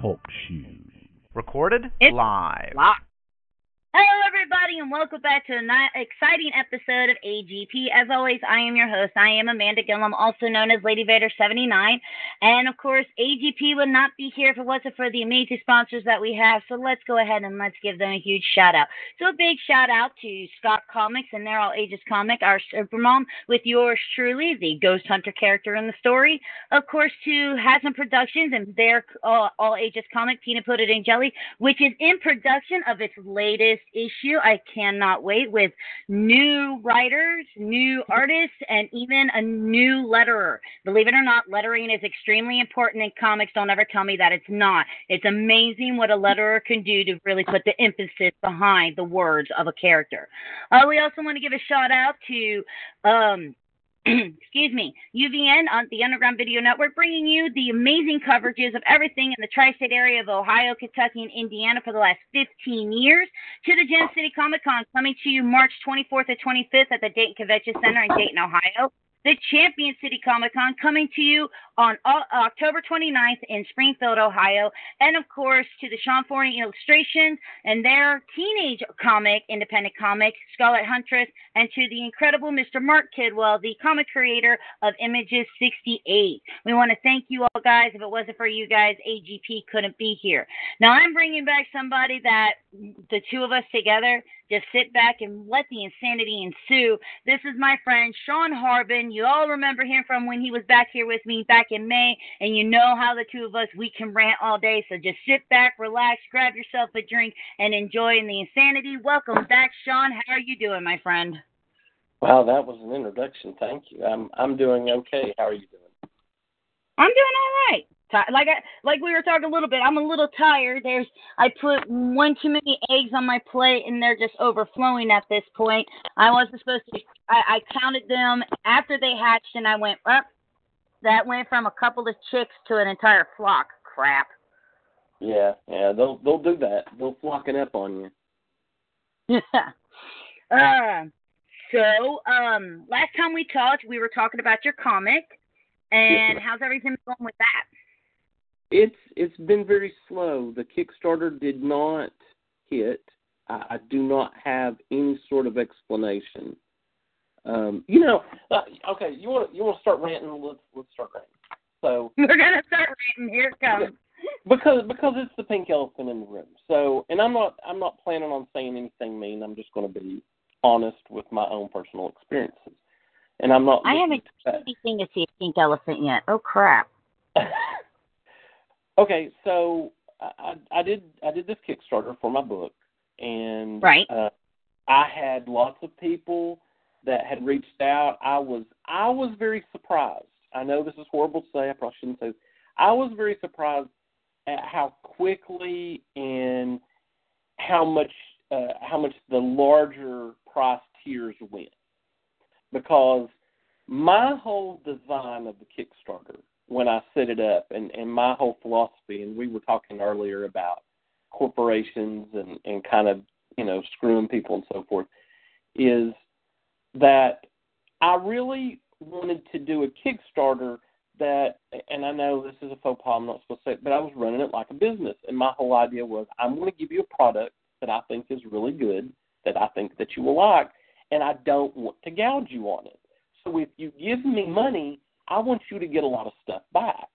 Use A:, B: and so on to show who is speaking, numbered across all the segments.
A: Talk shoes. Recorded
B: It's
A: live.
B: Lock. Hello, everybody, and welcome back to an exciting episode of AGP. As always, I am your host. I am Amanda Gilliam, also known as Lady Vader 79. And of course, AGP would not be here if it wasn't for the amazing sponsors that we have. So let's go ahead and let's give them a huge shout out. So a big shout out to Scott Comics and their All Ages comic, our Supermom, with yours truly, the Ghost Hunter character in the story. Of course, to Haslam Productions and their uh, All Ages comic, Peanut Pudding Jelly, which is in production of its latest issue. I cannot wait with new writers, new artists, and even a new letterer. Believe it or not, lettering is extremely important in comics. Don't ever tell me that it's not. It's amazing what a letterer can do to really put the emphasis behind the words of a character. Uh, we also want to give a shout out to um, excuse me, UVN on the Underground Video Network, bringing you the amazing coverages of everything in the tri-state area of Ohio, Kentucky, and Indiana for the last 15 years. To the Gem City Comic Con, coming to you March 24th and 25th at the Dayton Convention Center in Dayton, Ohio. The Champion City Comic Con coming to you on October 29th in Springfield, Ohio. And of course, to the Sean Forney Illustrations and their teenage comic, independent comic, Scarlet Huntress, and to the incredible Mr. Mark Kidwell, the comic creator of Images 68. We want to thank you all, guys. If it wasn't for you guys, AGP couldn't be here. Now, I'm bringing back somebody that the two of us together just sit back and let the insanity ensue. This is my friend Shawn Harbin. You all remember him from when he was back here with me back in May, and you know how the two of us we can rant all day. So just sit back, relax, grab yourself a drink, and enjoy in the insanity. Welcome back, Shawn. How are you doing, my friend?
C: Wow, that was an introduction. Thank you. I'm I'm doing okay. How are you doing?
B: I'm doing all right. Like I, like we were talking a little bit, I'm a little tired. There's I put one too many eggs on my plate, and they're just overflowing at this point. I wasn't supposed to. I, I counted them after they hatched, and I went up. that went from a couple of chicks to an entire flock. Crap.
C: Yeah, yeah. They'll they'll do that. They'll flocking up on you.
B: uh, so um, last time we talked, we were talking about your comic, and how's everything going with that?
C: It's it's been very slow. The Kickstarter did not hit. I, I do not have any sort of explanation. Um, you know, uh, okay. You want you want to start ranting? Let's let's start ranting. So
B: We're gonna start ranting. Here it comes.
C: because because it's the pink elephant in the room. So, and I'm not I'm not planning on saying anything mean. I'm just going to be honest with my own personal experiences, and I'm not.
B: I haven't seen anything to see a pink elephant yet. Oh crap.
C: okay, so I, I did I did this Kickstarter for my book, and
B: Right.
C: uh, I had lots of people that had reached out. I was I was very surprised. I know this is horrible to say. I probably shouldn't say. This. I was very surprised at how quickly and how much uh, how much the larger price tiers went because my whole design of the Kickstarter when I set it up and, and my whole philosophy and we were talking earlier about corporations and, and kind of, you know, screwing people and so forth, is that I really wanted to do a Kickstarter that and I know this is a faux pas, I'm not supposed to say it, but I was running it like a business and my whole idea was I'm gonna give you a product that I think is really good, that I think that you will like, and I don't want to gouge you on it. So if you give me money, I want you to get a lot of stuff back.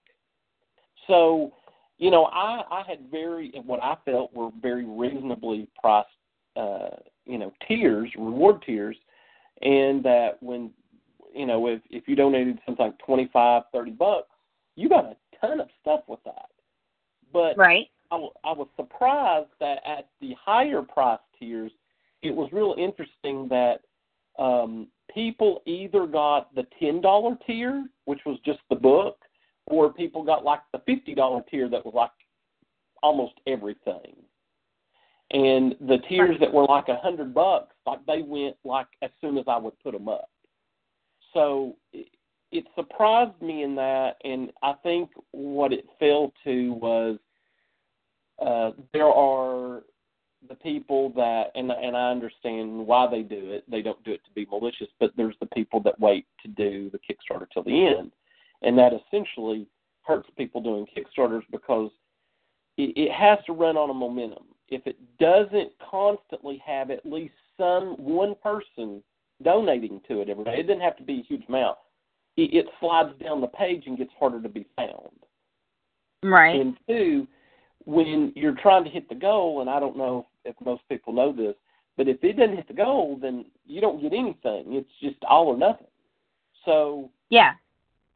C: So, you know, I, I had very what I felt were very reasonably priced uh, you know, tiers, reward tiers, and that when you know, if if you donated something like twenty five, thirty bucks, you got a ton of stuff with that. But
B: Right.
C: I, w- I was surprised that at the higher price tiers, it was real interesting that um, people either got the ten dollar tier, which was just the book, or people got like the fifty dollar tier that was like almost everything, and the tiers that were like a hundred bucks, like they went like as soon as I would put them up. So it, it surprised me in that, and I think what it fell to was uh, there are the people that, and and I understand why they do it. They don't do it to be malicious, but there's the people that wait to do the Kickstarter till the end, and that essentially hurts people doing Kickstarters because it, it has to run on a momentum. If it doesn't constantly have at least some one person donating to it every day, it doesn't have to be a huge amount. It, it slides down the page and gets harder to be found.
B: Right.
C: And two, when you're trying to hit the goal, and I don't know if most people know this, but if it doesn't hit the goal, then you don't get anything. It's just all or nothing. So
B: yeah,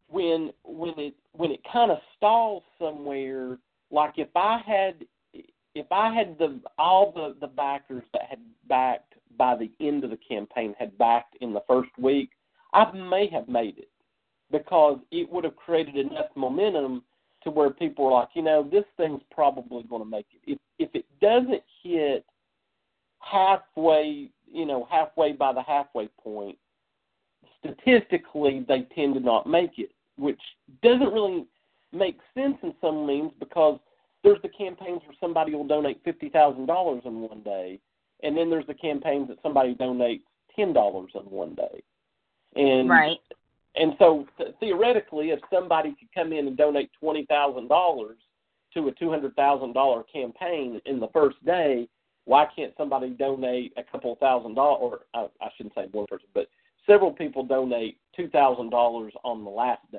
C: when when it when it kind of stalls somewhere, like if I had if I had the all the the backers that had backed by the end of the campaign had backed in the first week, I may have made it because it would have created enough momentum to where people are like, you know, this thing's probably going to make it. If if it doesn't hit halfway, you know, halfway by the halfway point, statistically they tend to not make it, which doesn't really make sense in some means because there's the campaigns where somebody will donate fifty thousand dollars in one day, and then there's the campaigns that somebody donates ten dollars in one day. And
B: right.
C: And so th- theoretically, if somebody could come in and donate twenty thousand dollars to a two hundred thousand dollar campaign in the first day, why can't somebody donate a couple thousand dollars? Or I, I shouldn't say one person, but several people donate two thousand dollars on the last day.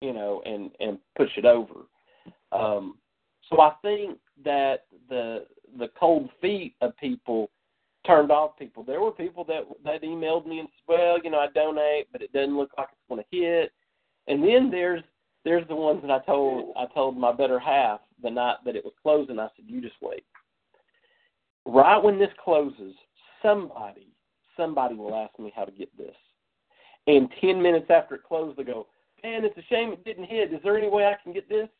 C: You know, and and push it over. Um, so I think that the the cold feet of people turned off people. There were people that that emailed me and said, "Well, you know, I donate, but it doesn't look like it's going to hit." And then there's there's the ones that I told I told my better half the night that it was closing. I said, "You just wait. Right when this closes, somebody somebody will ask me how to get this." And ten minutes after it closed, they go, "Man, it's a shame it didn't hit. Is there any way I can get this?"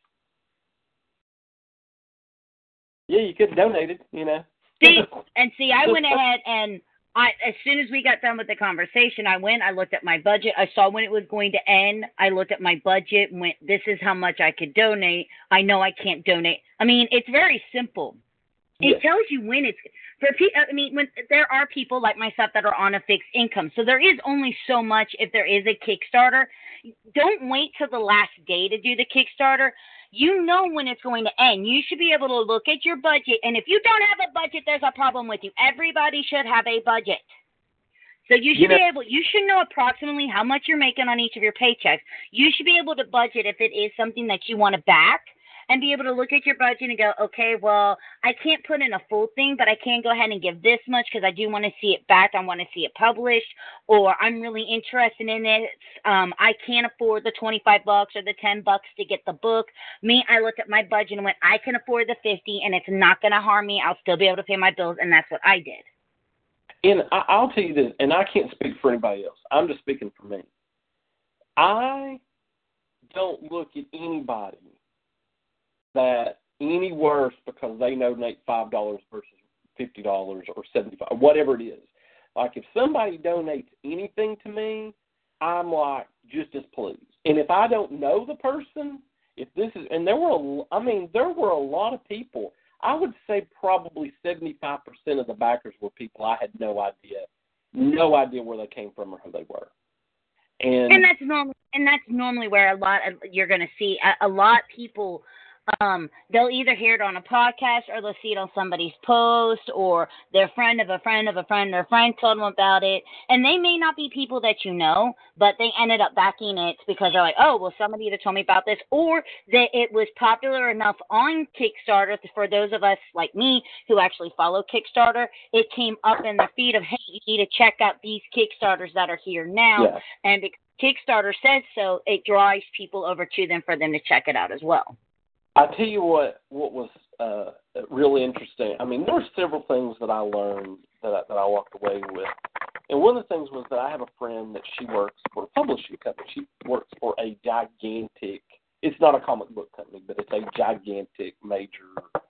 C: Yeah, you could donate it, you know.
B: See, and see, I went ahead and I, as soon as we got done with the conversation, I went, I looked at my budget. I saw when it was going to end. I looked at my budget and went, this is how much I could donate. I know I can't donate. I mean, it's very simple. It
C: Yes.
B: tells you when it's for people. I mean, when there are people like myself that are on a fixed income, so there is only so much if there is a Kickstarter. Don't wait till the last day to do the Kickstarter. You know when it's going to end. You should be able to look at your budget, and if you don't have a budget, there's a problem with you. Everybody should have a budget. So you should
C: You know-
B: be able, you should know approximately how much you're making on each of your paychecks. You should be able to budget if it is something that you want to back and be able to look at your budget and go, okay, well, I can't put in a full thing, but I can go ahead and give this much because I do want to see it back. I want to see it published, or I'm really interested in it. Um, I can't afford the 25 bucks or the 10 bucks to get the book. Me, I looked at my budget and went, I can afford the 50, and it's not going to harm me. I'll still be able to pay my bills, and that's what I did.
C: And I, I'll tell you this, and I can't speak for anybody else. I'm just speaking for me. I don't look at anybody that any worse because they donate five dollars versus fifty dollars or seventy five, whatever it is. Like if somebody donates anything to me, I'm like just as pleased. And if I don't know the person, if this is, and there were, a, I mean, there were a lot of people. I would say probably seventy five percent of the backers were people I had no idea, no idea where they came from or who they were. And,
B: and that's normal and that's normally where a lot of you're going to see a, a lot people um they'll either hear it on a podcast or they'll see it on somebody's post or their friend of a friend of a friend or a friend told them about it and they may not be people that you know but they ended up backing it because they're like oh well somebody either told me about this or that it was popular enough on kickstarter for those of us like me who actually follow kickstarter it came up in the feed of hey you need to check out these kickstarters that are here now
C: yeah.
B: and because Kickstarter says so, it drives people over to them for them to check it out as well.
C: I tell you what, what was uh, really interesting. I mean, there were several things that I learned that I, that I walked away with, and one of the things was that I have a friend that she works for a publishing company. She works for a gigantic it's not a comic book company, but it's a gigantic major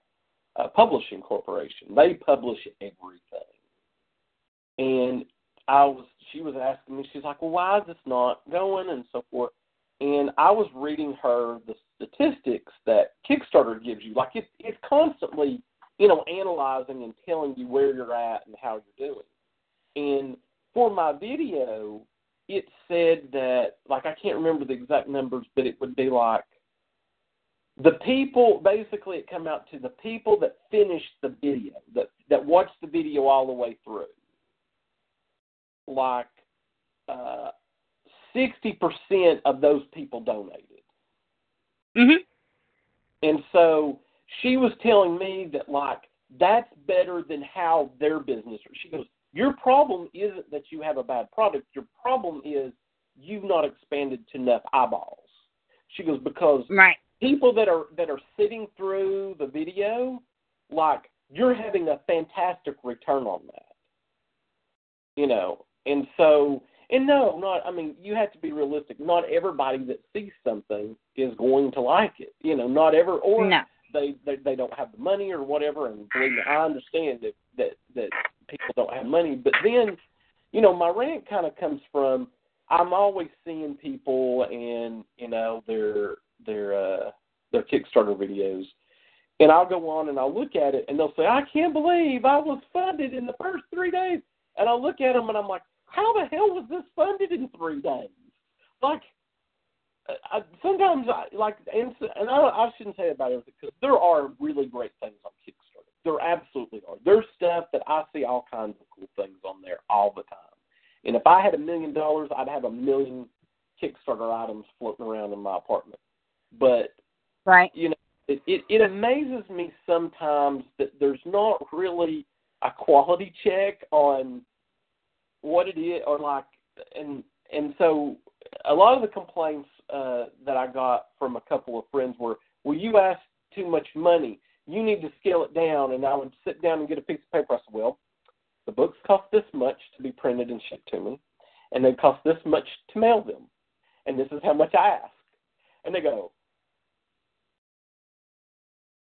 C: uh, publishing corporation. They publish everything. And I was, she was asking me, she's like, well, why is this not going and so forth. And I was reading her the statistics that Kickstarter gives you. Like it, it's constantly, you know, analyzing and telling you where you're at and how you're doing. And for my video, it said that like I can't remember the exact numbers, but it would be like the people basically it come out to the people that finished the video that that watched the video all the way through. Like uh, sixty percent of those people donated.
B: Mhm.
C: And so she was telling me that like that's better than how their business. She goes, your problem isn't that you have a bad product. Your problem is you've not expanded to enough eyeballs. She goes because
B: right.
C: people that are that are sitting through the video, like you're having a fantastic return on that. You know, and so and no, not I mean you have to be realistic. Not everybody that sees something is going to like it. You know, not ever or
B: no.
C: they, they they don't have the money or whatever. And believe me, I understand that that that people don't have money. But then, you know, my rant kind of comes from I'm always seeing people and you know their their uh, their Kickstarter videos, and I'll go on and I'll look at it and they'll say, I can't believe I was funded in the first three days, and I'll look at them and I'm like, how the hell was this funded in three days? Like. I, sometimes I like, and, and I, I shouldn't say about everything because there are really great things on Kickstarter. There absolutely are. There's stuff that I see all kinds of cool things on there all the time. And if I had a million dollars, I'd have a million Kickstarter items floating around in my apartment. But
B: right,
C: you know, it, it, it amazes me sometimes that there's not really a quality check on what it is, or like, and and so a lot of the complaints uh, that I got from a couple of friends were, "Well, you asked too much money. You need to scale it down." And I would sit down and get a piece of paper. I said, "Well, the books cost this much to be printed and shipped to me, and they cost this much to mail them, and this is how much I ask." And they go,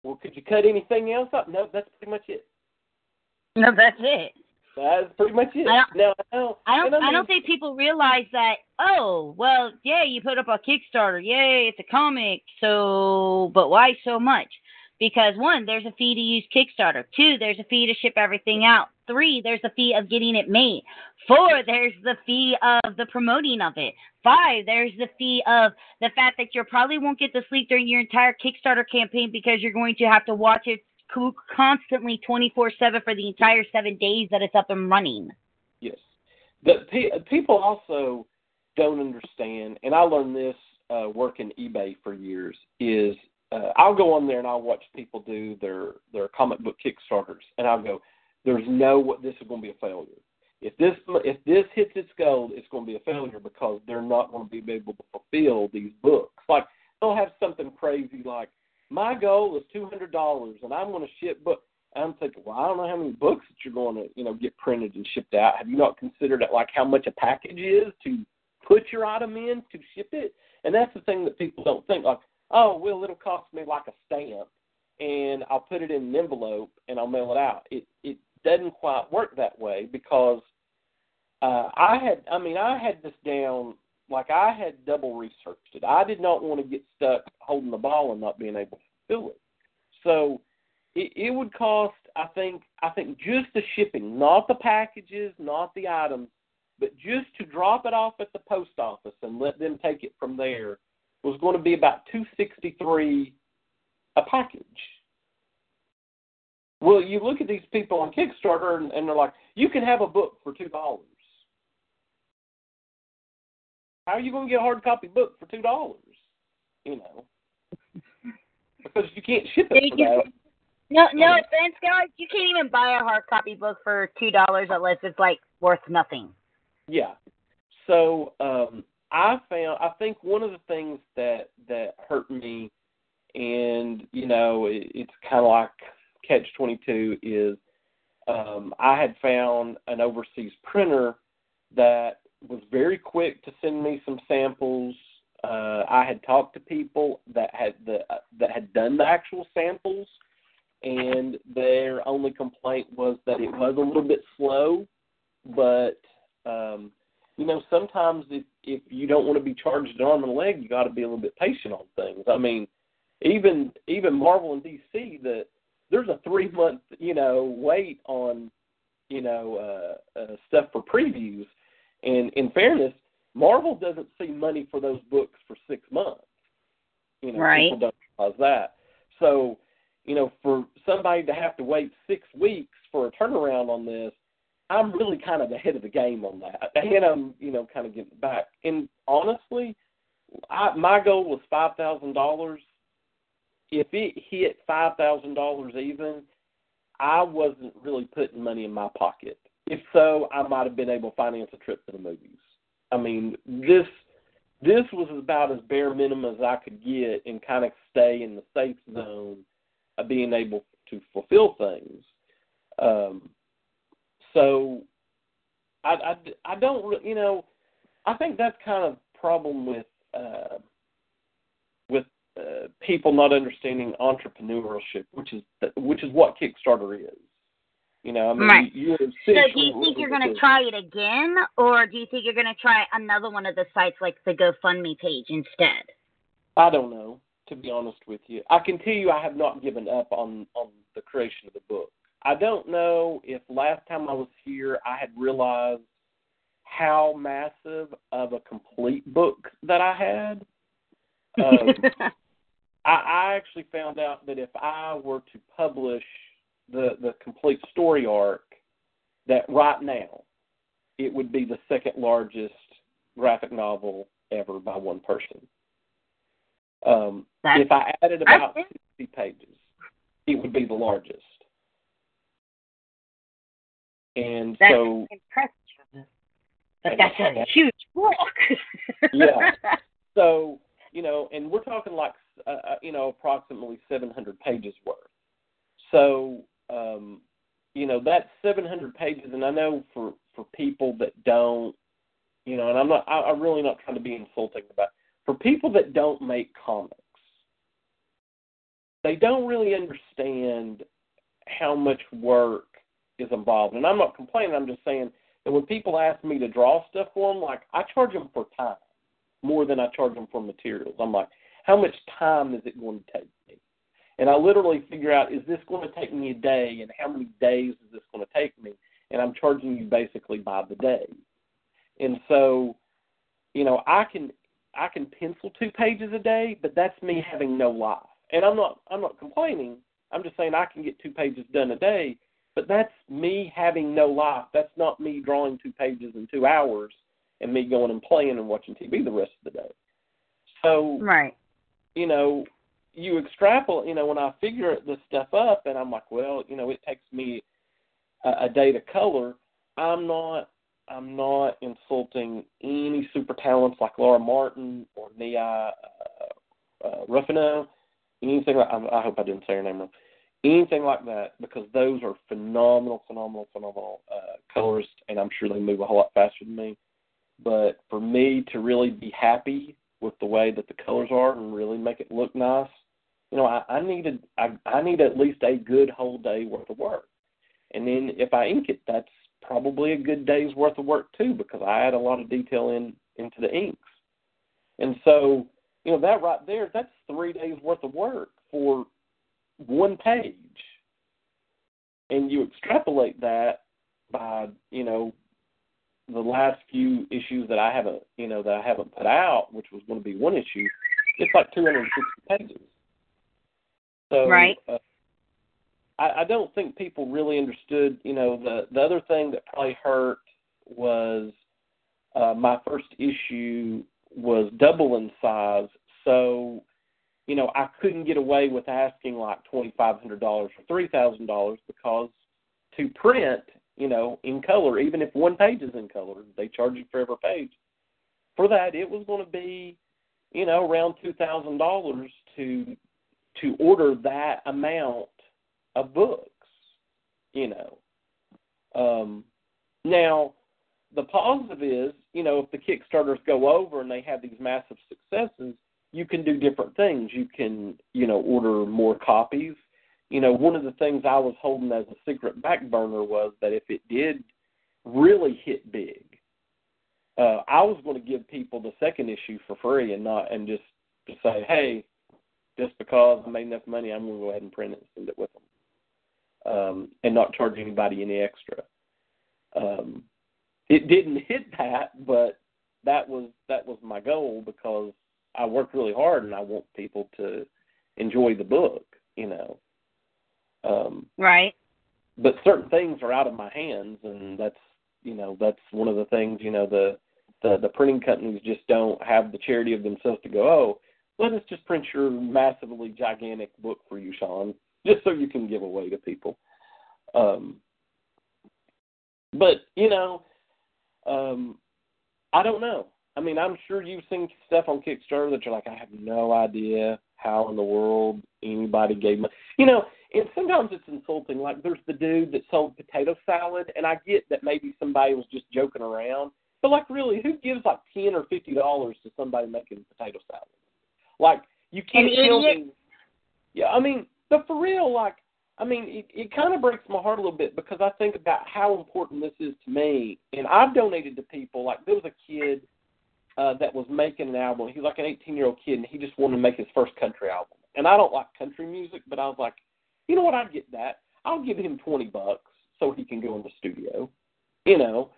C: "Well, could you cut anything else up?" No, that's pretty much it.
B: No, that's it.
C: That's pretty much it.
B: I don't,
C: now, I don't,
B: I don't,
C: and
B: I don't think people realize that. Oh, well, yeah, you put up a Kickstarter. Yay, it's a comic. So, but why so much? Because one, there's a fee to use Kickstarter. Two, there's a fee to ship everything out. Three, there's a fee of getting it made. Four, there's the fee of the promoting of it. Five, there's the fee of the fact that you probably won't get to sleep during your entire Kickstarter campaign because you're going to have to watch it constantly 24 7 for the entire seven days that it's up and running.
C: Yes. The people also don't understand, and I learned this uh, working eBay for years. Is uh, I'll go on there and I'll watch people do their their comic book kickstarters, and I'll go, "There's no this is going to be a failure. If this if this hits its goal, it's going to be a failure because they're not going to be able to fulfill these books. Like they'll have something crazy like." My goal is two hundred dollars, and I'm going to ship book. I'm thinking, well, I don't know how many books that you're going to, you know, get printed and shipped out. Have you not considered it like how much a package is to put your item in to ship it? And that's the thing that people don't think. Like, oh, well, it'll cost me like a stamp, and I'll put it in an envelope and I'll mail it out. It it doesn't quite work that way because uh, I had, I mean, I had this down like I had double researched it. I did not want to get stuck holding the ball and not being able to fill it. So it, it would cost, I think, I think just the shipping, not the packages, not the items, but just to drop it off at the post office and let them take it from there was going to be about two sixty three a package. Well, you look at these people on Kickstarter and, and they're like, you can have a book for two dollars. How are you going to get a hard copy book for two dollars? You know, because you can't ship it for that.
B: No, no offense, guys. You can't even buy a hard copy book for two dollars unless it's like worth nothing.
C: Yeah. So um, I found I think one of the things that that hurt me, and you know, it, it's kind of like catch twenty two is um, I had found an overseas printer that was very quick to send me some samples Uh, I had talked to people that had the uh, that had done the actual samples, and their only complaint was that it was a little bit slow. But um, you know, sometimes if if you don't want to be charged an arm and a leg, you got to be a little bit patient on things. I mean, even even Marvel and DC, that there's a three month you know wait on you know uh, uh, stuff for previews. And in fairness, Marvel doesn't see money for those books for six months. You know,
B: right.
C: people don't realize that. So, you know, for somebody to have to wait six weeks for a turnaround on this, I'm really kind of ahead of the game on that, and I'm, you know, kind of getting back. And honestly, I, my goal was five thousand dollars. If it hit five thousand dollars even, I wasn't really putting money in my pocket. If so, I might have been able to finance a trip to the movies. I mean, this this was about as bare minimum as I could get and kind of stay in the safe zone of being able to fulfill things. Um, so I, I, I don't you know I think that's kind of problem with uh, with uh, people not understanding entrepreneurship, which is which is what Kickstarter is. You know, I mean,
B: right.
C: you,
B: so do you think you're going to try it again, or do you think you're going to try another one of the sites like the GoFundMe page instead?
C: I don't know, to be honest with you. I can tell you I have not given up on on the creation of the book. I don't know if last time I was here I had realized how massive of a complete book that I had. Um, I, I actually found out that if I were to publish the the complete story arc, that right now it would be the second largest graphic novel ever by one person. Um, if I added about sixty pages, it would be the largest. And
B: that's
C: so
B: impressive. But that's a huge book.
C: yeah. So you know, and we're talking like uh, uh you know approximately 700 pages worth. So um, you know that's 700 pages, and I know for for people that don't, you know, and I'm not, I, I'm really not trying to be insulting about for people that don't make comics, they don't really understand how much work is involved. And I'm not complaining. I'm just saying that when people ask me to draw stuff for them, like I charge them for time more than I charge them for materials. I'm like, how much time is it going to take me? And I literally figure out, is this going to take me a day, and how many days is this going to take me? And I'm charging you basically by the day. And so, you know, I can I can pencil two pages a day, but that's me having no life. And I'm not I'm not complaining. I'm just saying I can get two pages done a day, but that's me having no life. That's not me drawing two pages in two hours and me going and playing and watching TV the rest of the day. So,
B: right.
C: you know, you extrapolate. You know, when I figure this stuff up, and I'm like, well, you know, it takes me a, a day to color. I'm not. I'm not insulting any super talents like Laura Martin or Nia uh, uh, Ruffino, anything like. I, I hope I didn't say her name wrong anything like that because those are phenomenal, phenomenal, phenomenal uh, colorists, and I'm sure they move a whole lot faster than me. But for me to really be happy with the way that the colors are and really make it look nice, you know, I, I needed I, I need at least a good whole day worth of work. And then if I ink it, that's probably a good day's worth of work too because I add a lot of detail in into the inks. And so, you know, that right there, that's three days worth of work for one page. And you extrapolate that by, you know, the last few issues that I haven't, you know, that I haven't put out, which was going to be one issue, it's like 260 pages. So,
B: right.
C: Uh, I, I don't think people really understood. You know, the the other thing that probably hurt was uh, my first issue was double in size, so you know I couldn't get away with asking like twenty five hundred dollars or three thousand dollars because to print, you know, in color, even if one page is in color, they charge you for every page. For that, it was going to be, you know, around two thousand dollars to to order that amount of books, you know. Um, now, the positive is you know, if the Kickstarters go over and they have these massive successes, you can do different things. You can, you know, order more copies. You know, one of the things I was holding as a secret back burner was that if it did really hit big, uh, I was going to give people the second issue for free and not and just say, hey, just because I made enough money, I'm going to go ahead and print it and send it with them, um, and not charge anybody any extra. Um, it didn't hit that, but that was that was my goal because I worked really hard and I want people to enjoy the book, you know. Um,
B: right.
C: But certain things are out of my hands, and that's you know that's one of the things you know the the the printing companies just don't have the charity of themselves to go oh let us just print your massively gigantic book for you Shawn just so you can give away to people. Um but you know um I don't know. I mean I'm sure you've seen stuff on Kickstarter that you're like I have no idea how in the world anybody gave money you know and sometimes it's insulting. Like there's the dude that sold potato salad and I get that maybe somebody was just joking around but like, really, who gives like ten or fifty dollars to somebody making potato salad? Like, you can't kill me. Yeah, I mean, but for real, like, I mean, it, it kind of breaks my heart a little bit because I think about how important this is to me, and I've donated to people. Like, there was a kid uh, that was making an album. He's like an 18 year old kid, and he just wanted to make his first country album. And I don't like country music, but I was like, you know what? I'd get that. I'll give him 20 bucks so he can go in the studio. You know,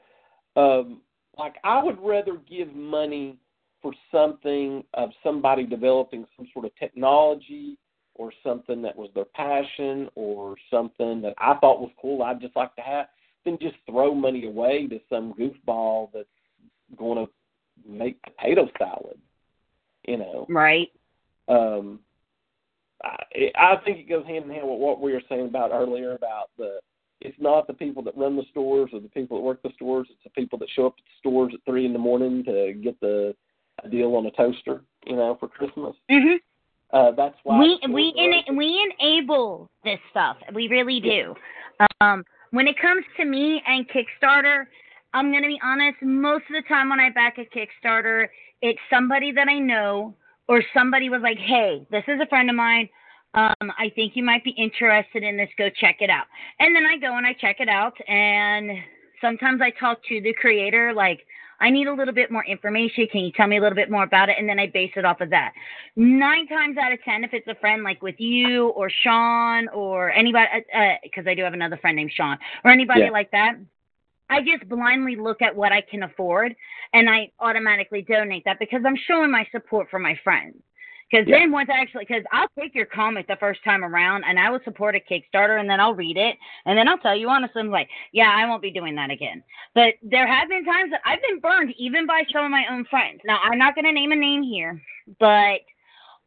C: um, like I would rather give money for something of somebody developing some sort of technology or something that was their passion or something that I thought was cool I'd just like to have than just throw money away to some goofball that's going to make potato salad. You know.
B: Right.
C: Um I, I think it goes hand in hand with what we were saying about earlier about the it's not the people that run the stores or the people that work the stores. It's the people that show up at the stores at three in the morning to get the deal on a toaster, you know, for Christmas.
B: Mhm.
C: Uh, that's why
B: we we in, we enable this stuff. We really do. Um, when it comes to me and Kickstarter, I'm gonna be honest. Most of the time when I back a Kickstarter, it's somebody that I know or somebody was like, "Hey, this is a friend of mine um, I think you might be interested in this. Go check it out. And then I go and I check it out. And sometimes I talk to the creator, like, I need a little bit more information. Can you tell me a little bit more about it? And then I base it off of that. Nine times out of ten, if it's a friend like with you or Sean or anybody, because uh, uh I do have another friend named Sean or anybody yeah. like that, I just blindly look at what I can afford and I automatically donate that because I'm showing my support for my friends. Because yeah. then once I actually, because I'll take your comic the first time around and I will support a Kickstarter and then I'll read it and then I'll tell you honestly, I'm like, yeah, I won't be doing that again. But there have been times that I've been burned even by some of my own friends. Now, I'm not going to name a name here, but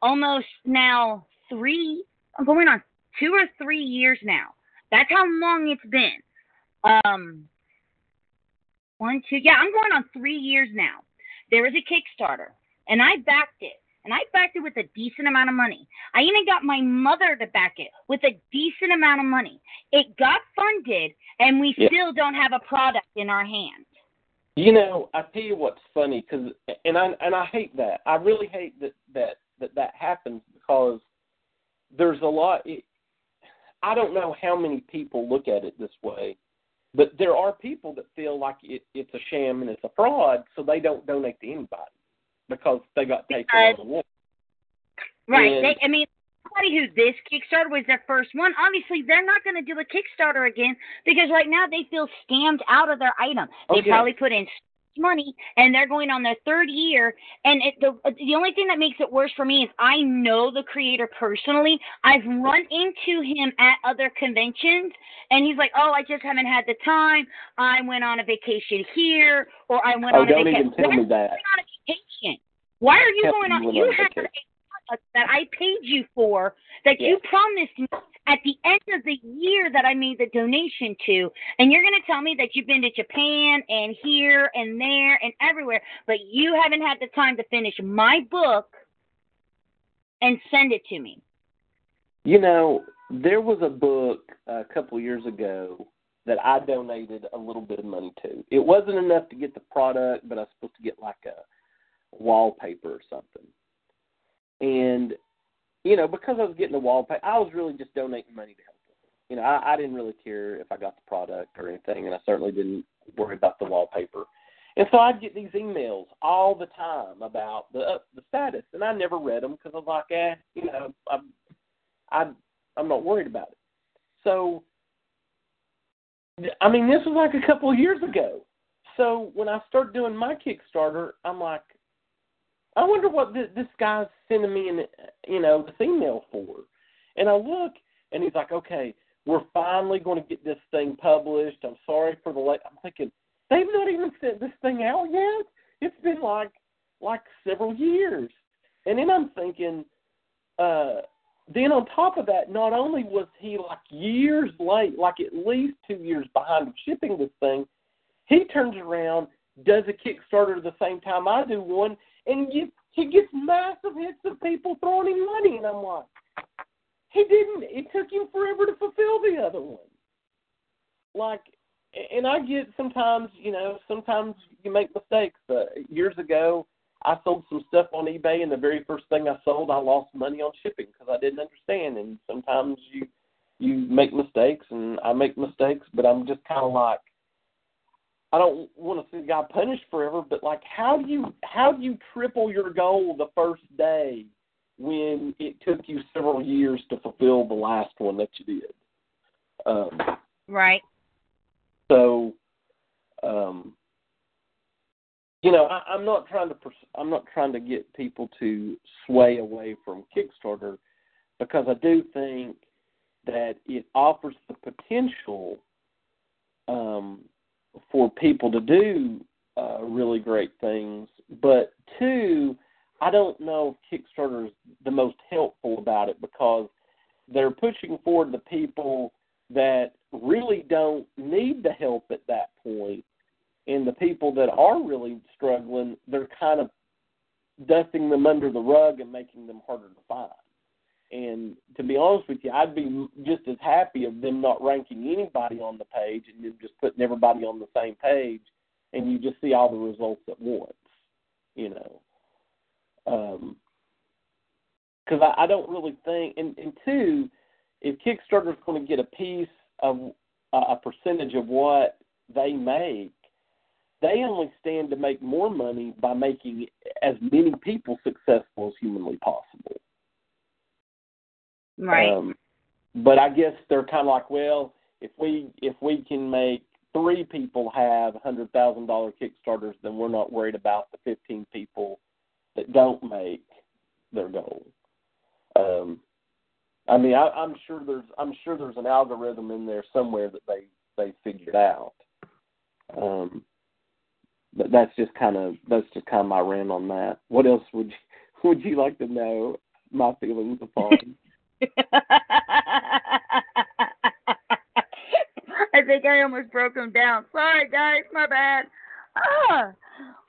B: almost now three, I'm going on two or three years now. That's how long it's been. Um, one, two, yeah, I'm going on three years now. There is a Kickstarter and I backed it and I backed it with a decent amount of money. I even got my mother to back it with a decent amount of money. It got funded, and we yeah. still don't have a product in our hands.
C: You know, I tell you what's funny, because and I and I hate that. I really hate that that that that happens because there's a lot. It, I don't know how many people look at it this way, but there are people that feel like it, it's a sham and it's a fraud, so they don't donate to anybody because they got taken because, on the war.
B: Right. And, they, I mean, somebody who this Kickstarter was their first one, obviously they're not going to do a Kickstarter again because right now they feel scammed out of their item. They okay. probably put in money and they're going on their third year and it, the the only thing that makes it worse for me is I know the creator personally I've run into him at other conventions and he's like oh I just haven't had the time I went on a vacation here or I went
C: oh,
B: on a vacation
C: tell me that.
B: Why are you going on? You have a that I paid you for that you promised me at the end of the year that I made the donation to, and you're going to tell me that you've been to Japan and here and there and everywhere, but you haven't had the time to finish my book and send it to me.
C: You know, there was a book a couple years ago that I donated a little bit of money to. It wasn't enough to get the product, but I was supposed to get like a wallpaper or something. And you know, because I was getting the wallpaper, I was really just donating money to help them. You know, I, I didn't really care if I got the product or anything, and I certainly didn't worry about the wallpaper. And so I'd get these emails all the time about the uh, the status, and I never read them because I was like, eh, you know, I'm I I'm not worried about it. So, I mean, this was like a couple of years ago. So when I started doing my Kickstarter, I'm like, I wonder what this, guy's sending me an you know this email for. And I look, and he's like, okay, we're finally going to get this thing published. I'm sorry for the late. I'm thinking they've not even sent this thing out yet. It's been like like several years. And then I'm thinking, uh, then on top of that, not only was he like years late, like at least two years behind shipping this thing, he turns around, does a Kickstarter the same time I do one, and you, he gets massive hits of people throwing him money, and I'm like, he didn't. It took him forever to fulfill the other one. Like, and I get sometimes, you know, sometimes you make mistakes. Uh, years ago, I sold some stuff on eBay, and the very first thing I sold, I lost money on shipping because I didn't understand. And sometimes you you make mistakes, and I make mistakes, but I'm just kind of like, I don't want to see the guy punished forever, but like, how do you how do you triple your goal the first day when it took you several years to fulfill the last one that you did? Um,
B: right.
C: So, um, you know, I, I'm not trying to pers- I'm not trying to get people to sway away from Kickstarter because I do think that it offers the potential um, for people to do uh, really great things. But two, I don't know if Kickstarter is the most helpful about it because they're pushing forward the people that really don't need the help at that point and the people that are really struggling, they're kind of dusting them under the rug and making them harder to find. And to be honest with you, I'd be just as happy of them not ranking anybody on the page and them just putting everybody on the same page, and you just see all the results at once. You know, because um, I, I don't really think, and, and two, if Kickstarter is going to get a piece of uh, a percentage of what they make, they only stand to make more money by making as many people successful as humanly possible.
B: Right.
C: Um, but I guess they're kind of like, well, if we if we can make three people have hundred thousand dollar kickstarters, then we're not worried about the fifteen people that don't make their goal. Um, I mean, I, I'm sure there's I'm sure there's an algorithm in there somewhere that they they figured out. Um, but that's just kind of that's just kind of my rant on that. What else would you would you like to know my feelings upon?
B: I think I almost broke him down. Sorry, guys, my bad. Ah,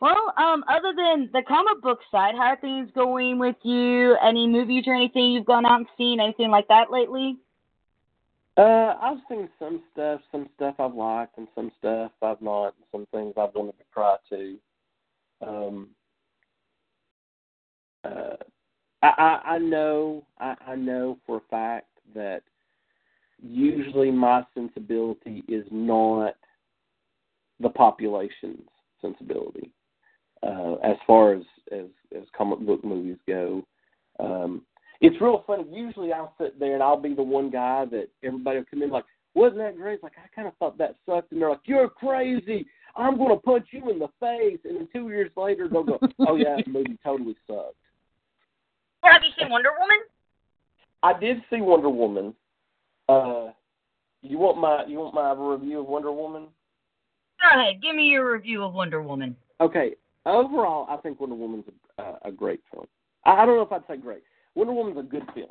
B: well, um, other than the comic book side, how are things going with you? Any movies or anything you've gone out and seen? Anything like that lately?
C: Uh, I've seen some stuff, some stuff I've liked, and some stuff I've not, and some things I've wanted to try to. Um, uh, I, I, I know, I, I know for a fact that usually my sensibility is not the population's sensibility uh, as far as, as as comic book movies go. Um, it's real funny. Usually I'll sit there and I'll be the one guy that everybody will come in like, wasn't that great? Like I kind of thought that sucked, and they're like, you're crazy. I'm going to punch you in the face, and then two years later they'll go, oh yeah, the movie totally sucked.
B: Well, have you seen Wonder Woman?
C: I did see Wonder Woman. Uh, you want my you want my review of Wonder Woman?
B: Go ahead, give me your review of Wonder Woman.
C: Okay, overall, I think Wonder Woman's a, a great film. I don't know if I'd say great. Wonder Woman's a good film.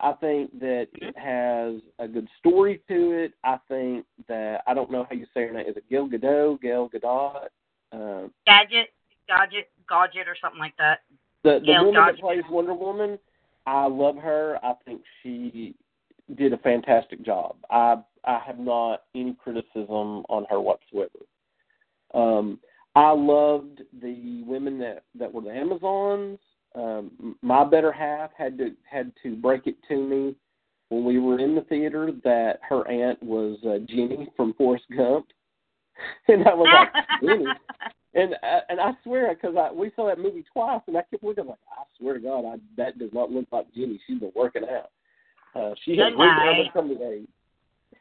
C: I think that it has a good story to it. I think that I don't know how you say her name. Is it Gal Gadot? Gal Gadot? Uh,
B: Gadget, Gadget, Gadget, or something like that.
C: The the
B: Gal
C: woman
B: Gadot.
C: that plays Wonder Woman, I love her. I think she did a fantastic job. I I have not any criticism on her whatsoever. Um, I loved the women that that were the Amazons. Um, my better half had to had to break it to me when we were in the theater that her aunt was uh, Jenny from Forrest Gump, and I was like Jenny, and uh, and I swear because I we saw that movie twice, and I kept looking like I swear to God, I, that does not look like Jenny. She's been working out. Uh, she has really come to age.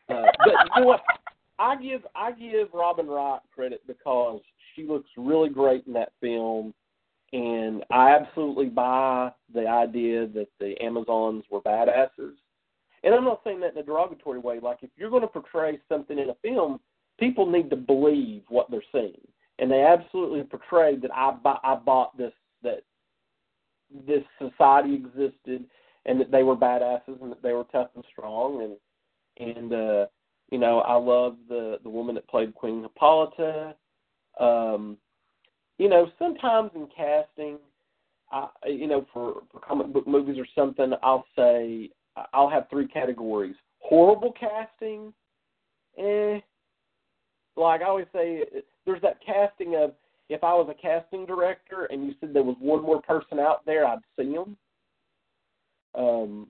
C: Uh, but you know what? I give I give Robin Wright credit because she looks really great in that film, and I absolutely buy the idea that the Amazons were badasses. And I'm not saying that in a derogatory way. Like if you're going to portray something in a film, people need to believe what they're seeing, and they absolutely portrayed that I bu- I bought this that this society existed and that they were badasses and that they were tough and strong. And and uh you know I love the the woman that played Queen Hippolyta. Um you know sometimes in casting I you know for for comic book movies or something I'll say I'll have three categories. Horrible casting eh. Like I always say there's that casting of if I was a casting director and you said there was one more person out there I'd see them um,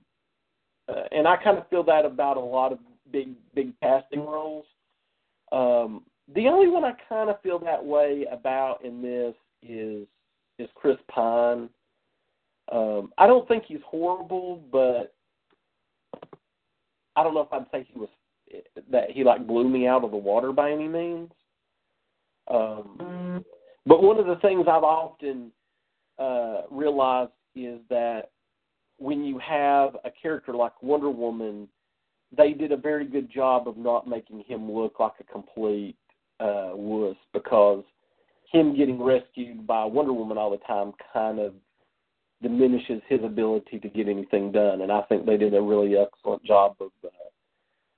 C: uh, and I kind of feel that about a lot of big big casting roles. Um, the only one I kind of feel that way about in this is is Chris Pine. Um, I don't think he's horrible, but I don't know if I'd say he was that he like blew me out of the water by any means. Um, but one of the things I've often uh, realized is that when you have a character like Wonder Woman, they did a very good job of not making him look like a complete uh, wuss because him getting rescued by Wonder Woman all the time kind of diminishes his ability to get anything done. And I think they did a really excellent job of uh,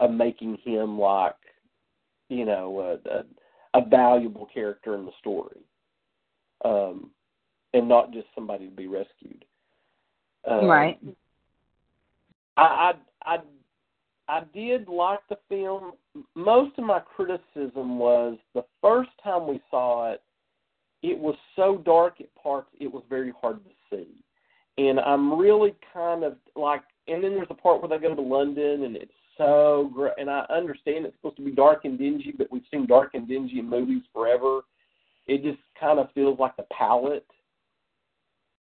C: of making him like you know a, a, a valuable character in the story, um, and not just somebody to be rescued.
B: Um, right.
C: I, I I I did like the film. Most of my criticism was the first time we saw it, it was so dark at parts it was very hard to see. And I'm really kind of like and then there's a part where they go to London and it's so great and I understand it's supposed to be dark and dingy, but we've seen dark and dingy in movies forever. It just kind of feels like the palette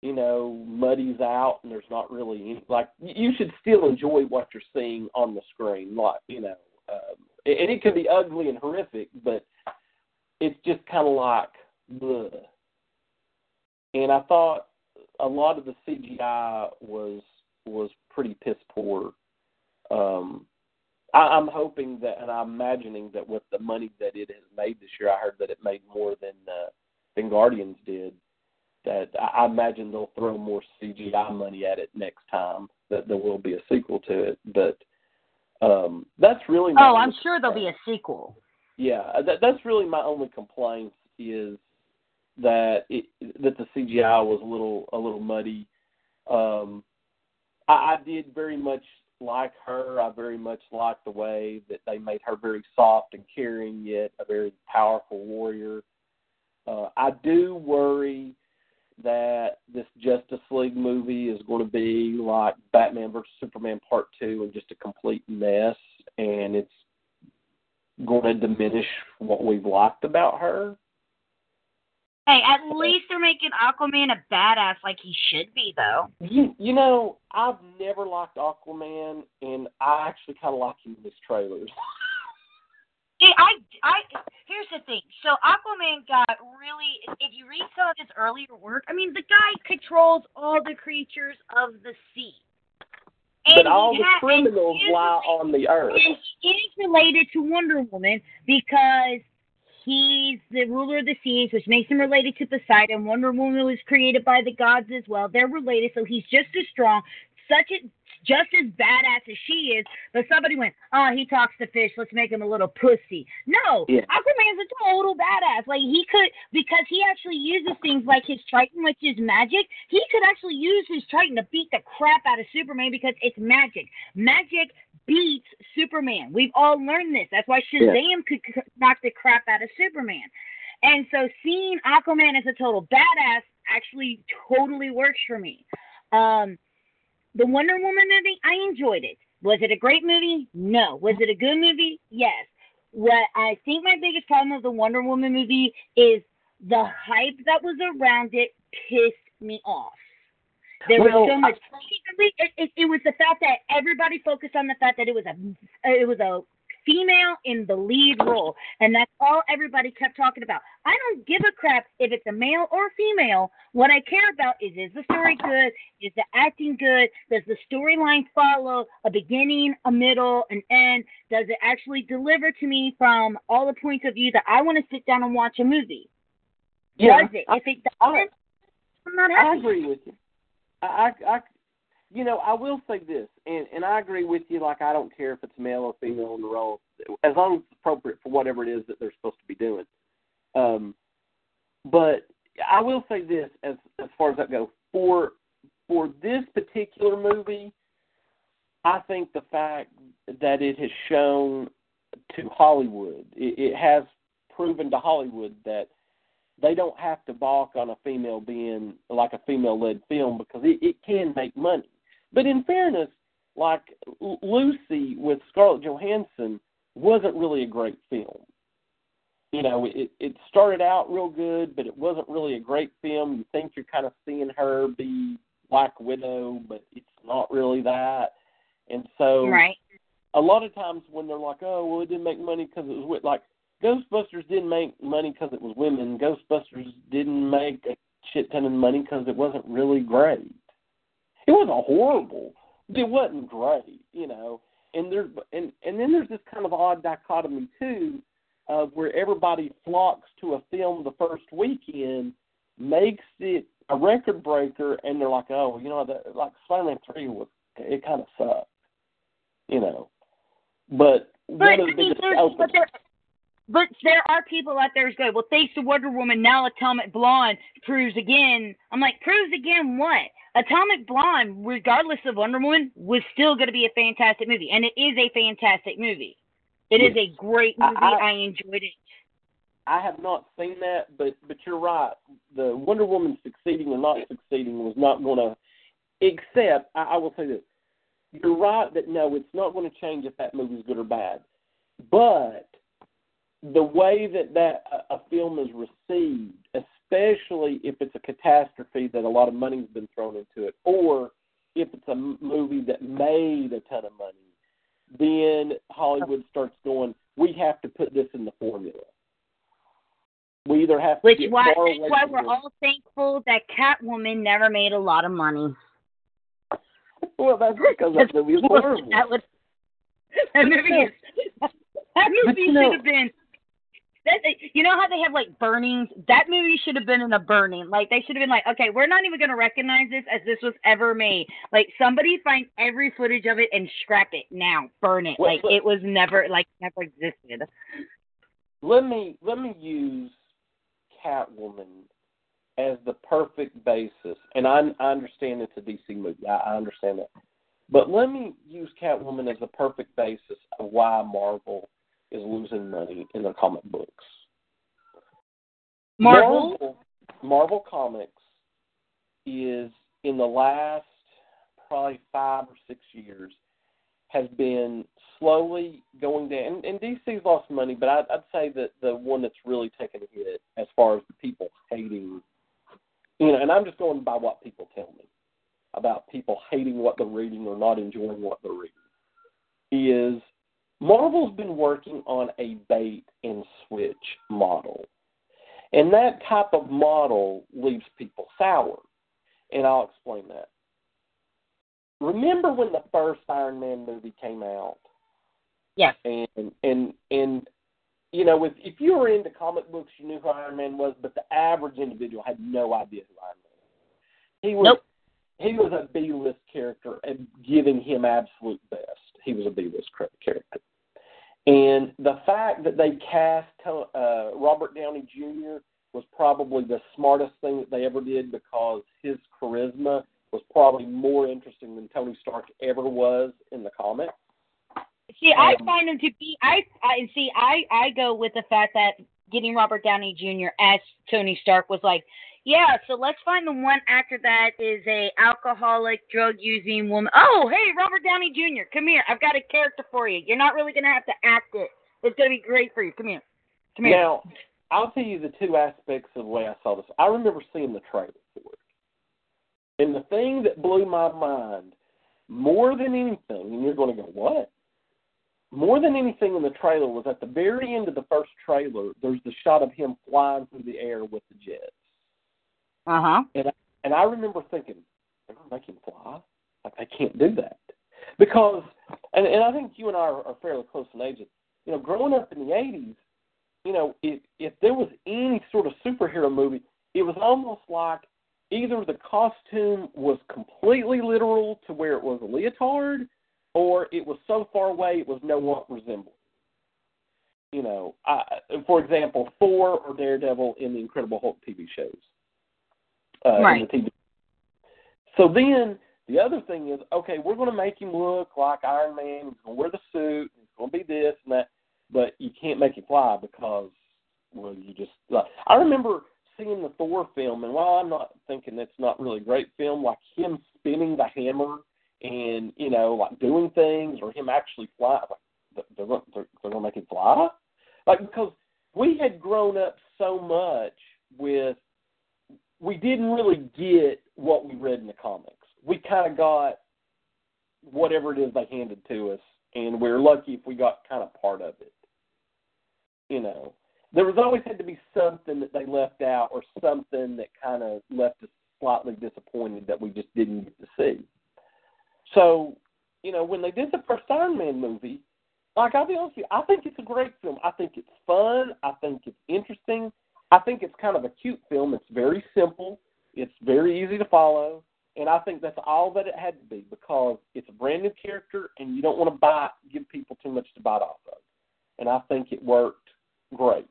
C: you know, muddies out and there's not really any, like you should still enjoy what you're seeing on the screen, like you know, um, and it can be ugly and horrific, but it's just kind of like, bleh. and I thought a lot of the CGI was was pretty piss poor. Um, I, I'm hoping that, and I'm imagining that with the money that it has made this year, I heard that it made more than uh, than Guardians did that I imagine they'll throw more CGI money at it next time. That there will be a sequel to it, but um, that's really.
B: oh, I'm sure there'll be a sequel.
C: Yeah, that, that's really my only complaint is that it that the CGI was a little a little muddy. Um, I, I did very much like her. I very much liked the way that they made her very soft and caring, yet a very powerful warrior. Uh, I do worry that this Justice League movie is going to be like Batman versus Superman Part Two and just a complete mess, and it's going to diminish what we've liked about her.
B: Hey, at least they're making Aquaman a badass like he should be, though.
C: You, you know, I've never liked Aquaman, and I actually kind of like him in these trailers.
B: I, I, here's the thing. So Aquaman got really. If you read some of his earlier work, I mean, the guy controls all the creatures of the sea.
C: And but all the ha- criminals lie on the earth.
B: And he is related to Wonder Woman because he's the ruler of the seas, which makes him related to Poseidon. Wonder Woman was created by the gods as well. They're related, so he's just as strong. Such a just as badass as she is, but somebody went, oh, he talks to fish. Let's make him a little pussy. No, yeah. Aquaman's a total badass. Like he could, because he actually uses things like his Triton, which is magic. He could actually use his Triton to beat the crap out of Superman because it's magic. Magic beats Superman. We've all learned this. That's why Shazam could knock the crap out of Superman. And so seeing Aquaman as a total badass actually totally works for me. Um, the Wonder Woman movie, I enjoyed it. Was it a great movie? No. Was it a good movie? Yes. What I think my biggest problem with the Wonder Woman movie is the hype that was around it pissed me off. There
C: Well,
B: was so much. It, it, it was the fact that everybody focused on the fact that it was a it was a female in the lead role, and that's all everybody kept talking about. I don't give a crap if it's a male or a female. What I care about is is the story good? Is the acting good? Does the storyline follow a beginning, a middle, an end? Does it actually deliver to me from all the points of view that I want to sit down and watch a movie?
C: Yeah,
B: Does it?
C: I-
B: If it
C: I-
B: doesn't, I'm not
C: I agree with you. I, I, I, you know, I will say this, and and I agree with you. Like, I don't care if it's male or female in the role, as long as it's appropriate for whatever it is that they're supposed to be doing. Um, but I will say this, as as far as that goes, for for this particular movie, I think the fact that it has shown to Hollywood, it, it has proven to Hollywood that they don't have to balk on a female being like a female led film because it, it can make money. But in fairness, like Lucy with Scarlett Johansson wasn't really a great film. You know, it it started out real good, but it wasn't really a great film. You think you're kind of seeing her be Black Widow, but it's not really that. And so,
B: Right.
C: a lot of times when they're like, "Oh, well, it didn't make money because it was wi-" like Ghostbusters didn't make money because it was women. Ghostbusters didn't make a shit ton of money because it wasn't really great. It wasn't horrible, but it wasn't great, you know. And there, and and then there's this kind of odd dichotomy too, of where everybody flocks to a film the first weekend, makes it a record breaker, and they're like, "Oh, you know, the, like Spider-Man Three was, it kind of sucked." you know. But
B: But,
C: one of the biggest
B: but, there, but there are people out there who's going, well, thanks to Wonder Woman, now Atomic Blonde proves again. I'm like, proves again what? Atomic Blonde, regardless of Wonder Woman, was still going to be a fantastic movie. And it is a fantastic movie. It is
C: Yes.
B: a great
C: I-
B: movie.
C: I-
B: I, enjoyed it.
C: I have not seen that, but but you're right. The Wonder Woman succeeding or not succeeding was not going to. Except, I, I will say this: you're right that no, it's not going to change if that movie's good or bad. But the way that that a, a film is received, especially if it's a catastrophe that a lot of money's been thrown into it, or if it's a movie that made a ton of money, then Hollywood starts going, we have to put this in the formula. We either have to
B: Which why
C: far
B: that's
C: away
B: why we're all thankful that Catwoman never made a lot of money.
C: Well, that's because that movie is horrible.
B: that was that movie is that movie should have been that, you know how they have like burnings? That movie should have been in a burning. Like they should have been like, okay, we're not even gonna recognize this as this was ever made. Like somebody find every footage of it and scrap it now, burn it.
C: Well,
B: like it was never like never existed.
C: let me let me use Catwoman as the perfect basis, and I, I understand it's a DC movie. I, I understand that, but let me use Catwoman as the perfect basis of why Marvel is losing money in their comic books.
B: Marvel,
C: Marvel, Marvel Comics is in the last probably five or six years has been slowly going down. And, and DC's lost money, but I'd, I'd say that the one that's really taken a hit as far as the people hating, you know, and I'm just going by what people tell me about people hating what they're reading or not enjoying what they're reading, is Marvel's been working on a bait and switch model. And that type of model leaves people sour. And I'll explain that. Remember when the first Iron Man movie came out?
B: Yes.
C: And and and you know, if if you were into comic books, you knew who Iron Man was, but the average individual had no idea who Iron Man was. He was
B: Nope.
C: he was a B list character and giving him absolute best. He was a B list character. And the fact that they cast uh, Robert Downey Jr. was probably the smartest thing that they ever did because his charisma was probably more interesting than Tony Stark ever was in the comics.
B: See, I find him to be. I, I see. I I go with the fact that getting Robert Downey Jr. as Tony Stark was like, yeah. So let's find the one actor that is a alcoholic, drug using woman. Oh, hey, Robert Downey Jr. Come here. I've got a character for you. You're not really gonna have to act it. It's gonna be great for you. Come here. Come here.
C: Now, I'll tell you the two aspects of the way I saw this. I remember seeing the trailer for it. And the thing that blew my mind more than anything, and you're going to go, what? More than anything in the trailer was at the very end of the first trailer, there's the shot of him flying through the air with the jets.
B: Uh huh.
C: And I, and I remember thinking, going to fly? Like, they can't do that. Because, and, and I think you and I are, are fairly close in age. You know, growing up in the 80s, you know, if, if there was any sort of superhero movie, it was almost like either the costume was completely literal to where it was a leotard, or it was so far away it was no one resembled. You know, I, for example, Thor or Daredevil in the Incredible Hulk TV shows. Uh,
B: Right.
C: the. So then the other thing is, okay, we're going to make him look like Iron Man. He's going to wear the suit. He's going to be this and that, but you can't make him fly because, well, you just. Like, I remember seeing the Thor film, and while I'm not thinking it's not really a great film, like him spinning the hammer and you know, like doing things, or him actually fly, like they're they're, they're going to make him fly, like because we had grown up so much with we didn't really get what we read in the comics. We kind of got whatever it is they handed to us, and we are lucky if we got kind of part of it. You know, there was always had to be something that they left out, or something that kind of left us slightly disappointed that we just didn't get to see. So, you know, when they did the first Iron Man movie, like I'll be honest with you, I think it's a great film. I think it's fun. I think it's interesting. I think it's kind of a cute film. It's very simple. It's very easy to follow, and I think that's all that it had to be because it's a brand new character, and you don't want to bite, give people too much to bite off of. And I think it worked great.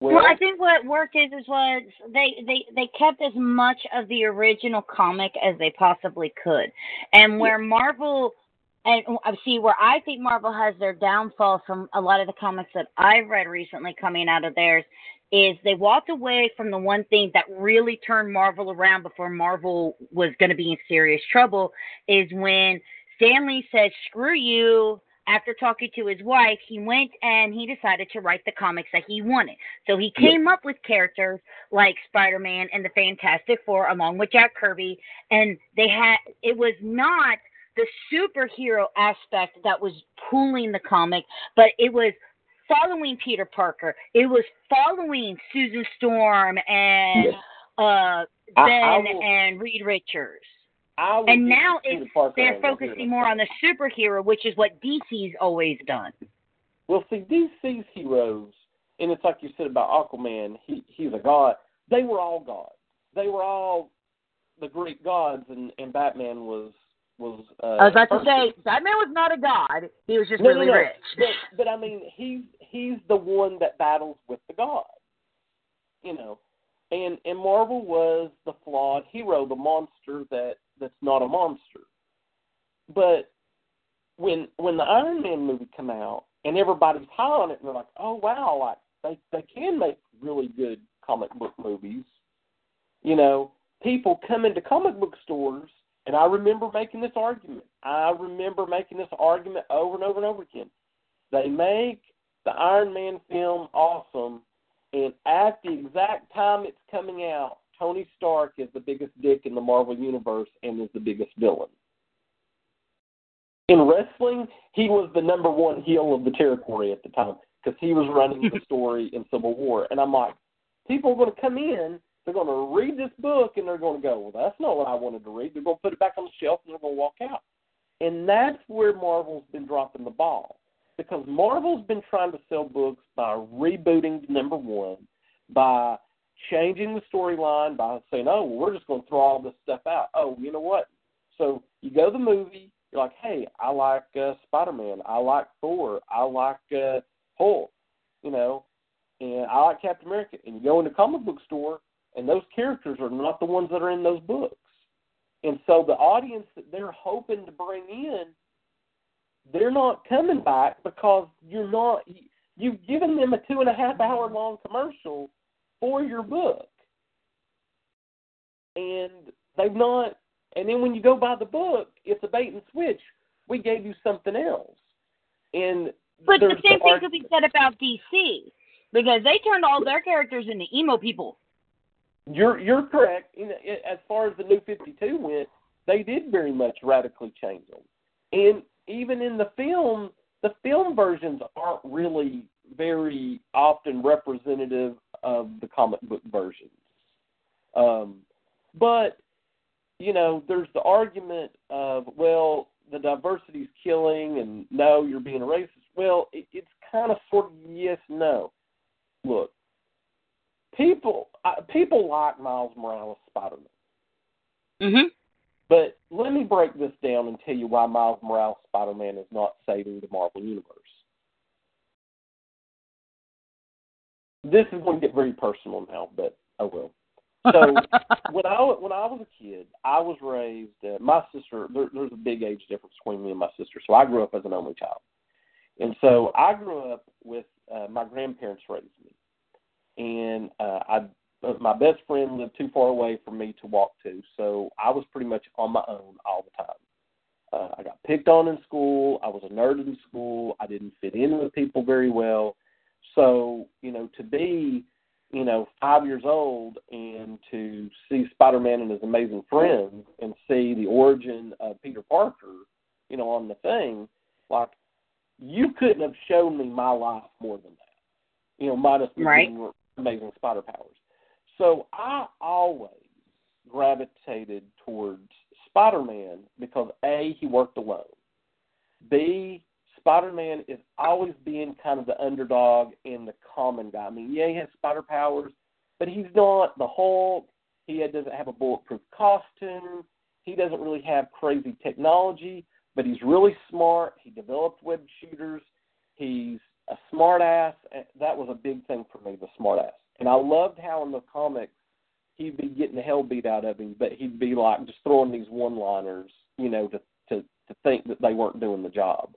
C: Well,
B: Well, I think what worked is is was they they they kept as much of the original comic as they possibly could, and where Marvel and uh, see where I think Marvel has their downfall from a lot of the comics that I've read recently coming out of theirs is they walked away from the one thing that really turned Marvel around before Marvel was going to be in serious trouble is when Stan Lee said screw you after talking to his wife, he went and he decided to write the comics that he wanted. So he came up with characters like Spider Man and the Fantastic Four, along with Jack Kirby, and they had it was not the superhero aspect that was pulling the comic, but it was following Peter Parker. It was following Susan Storm and
C: Yes.
B: uh Ben
C: I will-
B: and Reed Richards.
C: I
B: And now it's they're focusing more on the superhero, which is what DC's always done.
C: Well, see, DC's heroes, and it's like you said about Aquaman, he he's a god. They were all gods. They were all the Greek gods, and and Batman was was. Uh,
B: I was about to say Batman was not a god; he was just
C: no,
B: really
C: no, no.
B: rich.
C: But, but I mean, he's he's the one that battles with the gods. You know, and and Marvel was the flawed hero, the monster that that's not a monster. But when when the Iron Man movie come out and everybody's high on it, and they're like, oh wow, like they they can make really good comic book movies. You know, people come into comic book stores, and I remember making this argument. I remember making this argument over and over and over again. They make the Iron Man film awesome, and at the exact time it's coming out, Tony Stark is the biggest dick in the Marvel universe and is the biggest villain. In wrestling, he was the number one heel of the territory at the time because he was running the story in Civil War. And I'm like, people are going to come in, they're going to read this book, and they're going to go, well, that's not what I wanted to read. They're going to put it back on the shelf, and they're going to walk out. And that's where Marvel's been dropping the ball because Marvel's been trying to sell books by rebooting number one, by changing the storyline, by saying, oh, well, we're just going to throw all this stuff out. Oh, you know what? So you go to the movie, you're like, hey, I like uh, Spider Man, I like Thor, I like uh, Hulk, you know, and I like Captain America. And you go in the comic book store, and those characters are not the ones that are in those books. And so the audience that they're hoping to bring in they're not coming back because you're not you've given them a two and a half hour long commercial for your book and they've not and then when you go buy the book it's a bait and switch we gave you something else and
B: But the same thing
C: arg-
B: could be said about DC because they turned all their characters into emo people.
C: You're you're correct. As far as the new Fifty Two went, they did very much radically change them, and even in the film, the film versions aren't really very often representative of the comic book versions. Um, but you know, there's the argument of well, the diversity's killing, and no, you're being a racist. Well, it, it's kind of sort of yes, no. Look, people uh, people like Miles Morales Spider-Man,
B: Mm-hmm.
C: but let me break this down and tell you why Miles Morales Spider-Man is not saving the Marvel universe. This is going to get very personal now, but I will. So when I when I was a kid, I was raised. Uh, my sister, there, there's a big age difference between me and my sister, so I grew up as an only child, and so I grew up with uh, my grandparents raised me, and uh, I my best friend lived too far away for me to walk to, so I was pretty much on my own all the time. Uh, I got picked on in school. I was a nerd in school. I didn't fit in with people very well. So, you know, to be, you know, five years old and to see Spider Man and his amazing friends and see the origin of Peter Parker, you know, on the thing, like, you couldn't have shown me my life more than that, you know, minus the
B: Right.
C: being amazing spider powers. So I always gravitated towards Spider Man because A, he worked alone. B, Spider Man is always being kind of the underdog and the common guy. I mean, yeah, he has spider powers, but he's not the Hulk. He doesn't have a bulletproof costume. He doesn't really have crazy technology, but he's really smart. He developed web shooters. He's a smart ass. That was a big thing for me, the smart ass. And I loved how in the comics he'd be getting the hell beat out of him, but he'd be like just throwing these one liners, you know, to, to to think that they weren't doing the job.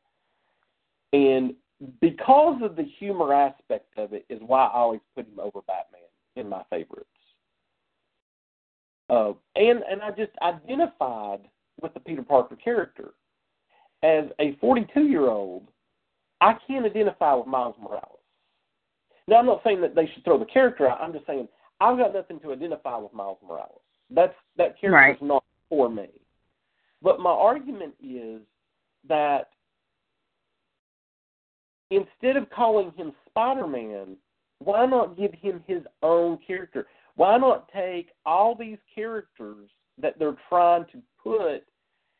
C: And because of the humor aspect of it is why I always put him over Batman in my favorites. Uh, and and I just identified with the Peter Parker character. As a 42 year old, I can't identify with Miles Morales. Now, I'm not saying that they should throw the character out. I'm just saying I've got nothing to identify with Miles Morales. That's that character
B: Right.
C: is not for me. But my argument is that instead of calling him Spider Man, why not give him his own character? Why not take all these characters that they're trying to put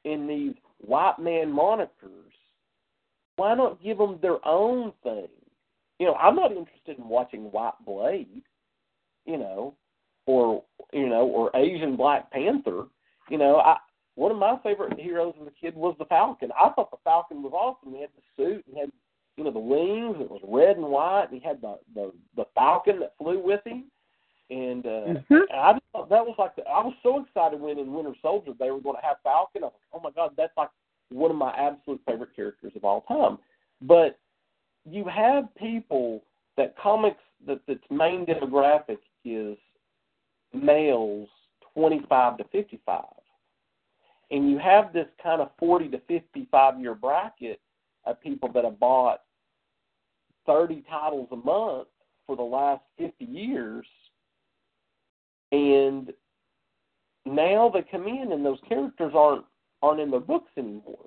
C: in these white man monikers? Why not give them their own thing? You know, I'm not interested in watching White Blade, you know, or you know, or Asian Black Panther. You know, I one of my favorite heroes as a kid was the Falcon. I thought the Falcon was awesome. He had the suit and had you know the wings. It was red and white. And he had the the the Falcon that flew with him. And uh,
B: Mhm.
C: and I just thought that was like the, I was so excited when in Winter Soldier they were going to have Falcon. I was like, oh my god, that's like one of my absolute favorite characters of all time. But you have people that comics that its main demographic is males 25 to 55 and you have this kind of 40 to 55 year bracket of people that have bought 30 titles a month for the last 50 years and now they come in and those characters aren't aren't in their books anymore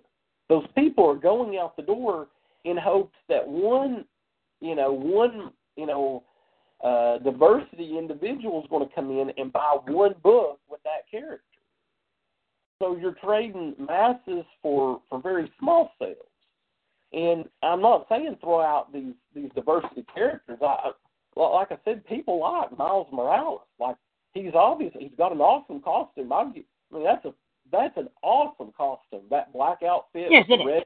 C: those people are going out the door in hopes that one you know one you know uh diversity individual is going to come in and buy one book with that character so you're trading masses for for very small sales. And I'm not saying throw out these these diversity characters. I, like I said, people like Miles Morales. Like he's obvious. He's got an awesome costume. I, I mean, that's a that's an awesome costume. That black outfit
B: Yes,
C: with
B: it
C: the
B: is.
C: red.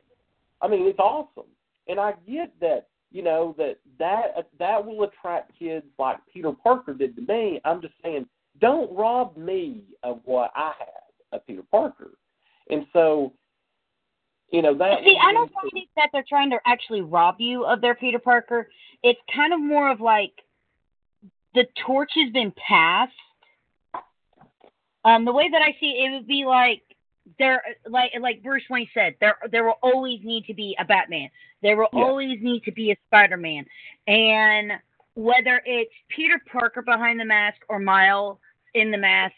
C: I mean, it's awesome. And I get that. You know that that that will attract kids like Peter Parker did to me. I'm just saying, don't rob me of what I had of Peter Parker. And so You know that.
B: See, I don't think that they're trying to actually rob you of their Peter Parker. It's kind of more of like the torch has been passed. Um, the way that I see it, it would be like there, like like Bruce Wayne said, there there will always need to be a Batman. There will
C: Yeah.
B: always need to be a Spider Man, and whether it's Peter Parker behind the mask or Miles in the mask,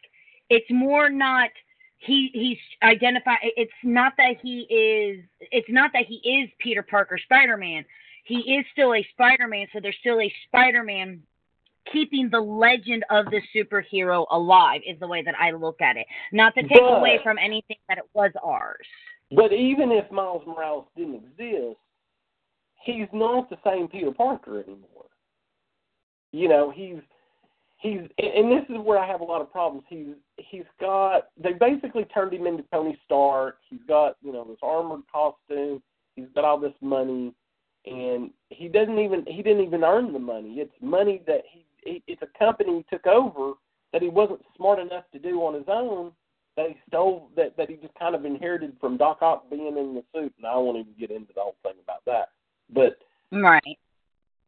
B: it's more not he he's identified it's not that he is it's not that he is Peter Parker Spider-Man. He is still a Spider-Man, so there's still a Spider-Man keeping the legend of the superhero alive is the way that I look at it. Not to take
C: But-
B: away from anything that it was ours.
C: But even if Miles Morales didn't exist, he's not the same Peter Parker anymore. You know, he's he's and this is where I have a lot of problems. He's he's got they basically turned him into Tony Stark. He's got, you know, this armored costume. He's got all this money and he doesn't even he didn't even earn the money. It's money that he, he it's a company he took over that he wasn't smart enough to do on his own that he stole that that he just kind of inherited from Doc Ock being in the suit, and I won't even get into the whole thing about that. But
B: Right.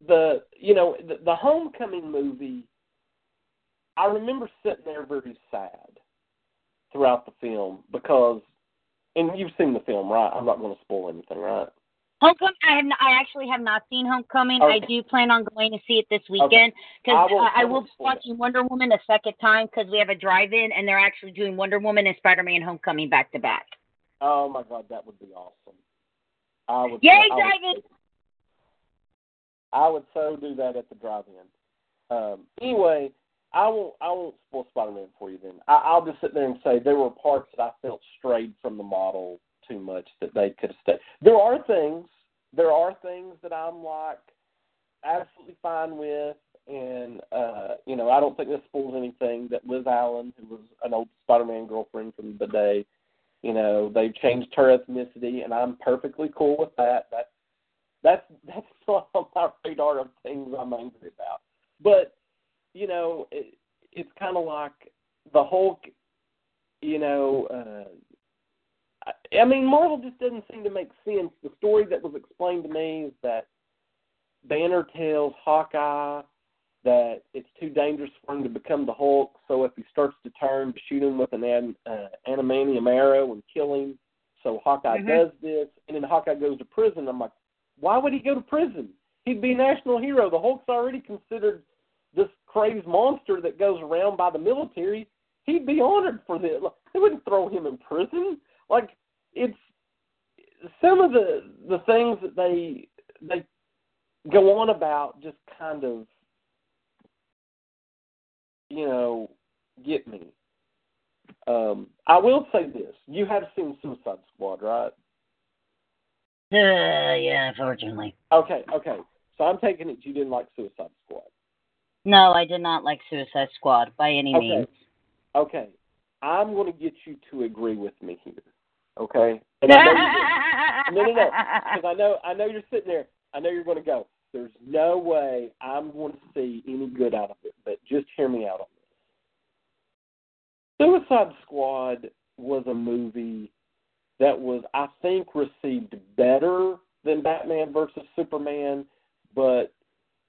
C: the you know the, the Homecoming movie, I remember sitting there very sad throughout the film because, and you've seen the film, right? I'm not going to spoil anything, right?
B: Homecoming. I have. Not, I actually have not seen Homecoming. I do plan on going to see it this weekend because
C: I will-
B: I,
C: I
B: will be watching Wonder Woman a second time because we have a drive-in and they're actually doing Wonder Woman and Spider-Man Homecoming back to back.
C: Oh my God, that would be awesome. I would.
B: Yay,
C: I would-! I would so do that at the drive-in. Um, anyway, I won't. I won't spoil Spider-Man for you. Then I, I'll just sit there and say there were parts that I felt strayed from the model too much that they could have stayed. There are things. There are things that I'm like absolutely fine with, and uh, you know I don't think this spoils anything. That Liz Allan, who was an old Spider-Man girlfriend from the day, you know they've changed her ethnicity, and I'm perfectly cool with that. That's that's that's not on my radar of things I'm angry about. But you know, it, it's kind of like the Hulk. You know, uh, I, mean, Marvel just doesn't seem to make sense. The story that was explained to me is that Banner tells Hawkeye that it's too dangerous for him to become the Hulk. So if he starts to turn, shoot him with an an, uh, adamantium arrow and kill him. So Hawkeye
B: Mhm.
C: does this, and then Hawkeye goes to prison. I'm like, why would he go to prison? He'd be a national hero. The Hulk's already considered this crazed monster that goes around by the military. He'd be honored for this. They wouldn't throw him in prison. Like it's some of the the things that they they go on about just kind of you know get me. Um, I will say this: you have seen Suicide Squad, right?
B: Uh, yeah, unfortunately.
C: Okay, okay. So I'm taking it you didn't like Suicide Squad.
B: No, I did not like Suicide Squad by any
C: Okay.
B: means.
C: Okay. I'm going to get you to agree with me here. Okay? And I know no, no, no. Because I know, I know you're sitting there. I know you're going to go. There's no way I'm going to see any good out of it. But just hear me out on this. Suicide Squad was a movie that was, I think, received better than Batman versus Superman, but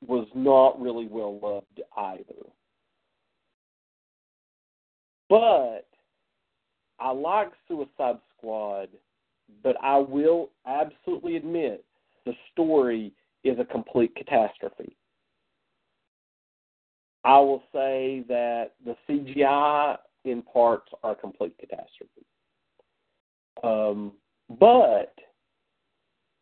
C: was not really well loved either. But I like Suicide But I will absolutely admit the story is a complete catastrophe. I will say that the CGI in parts are a complete catastrophe. Um, but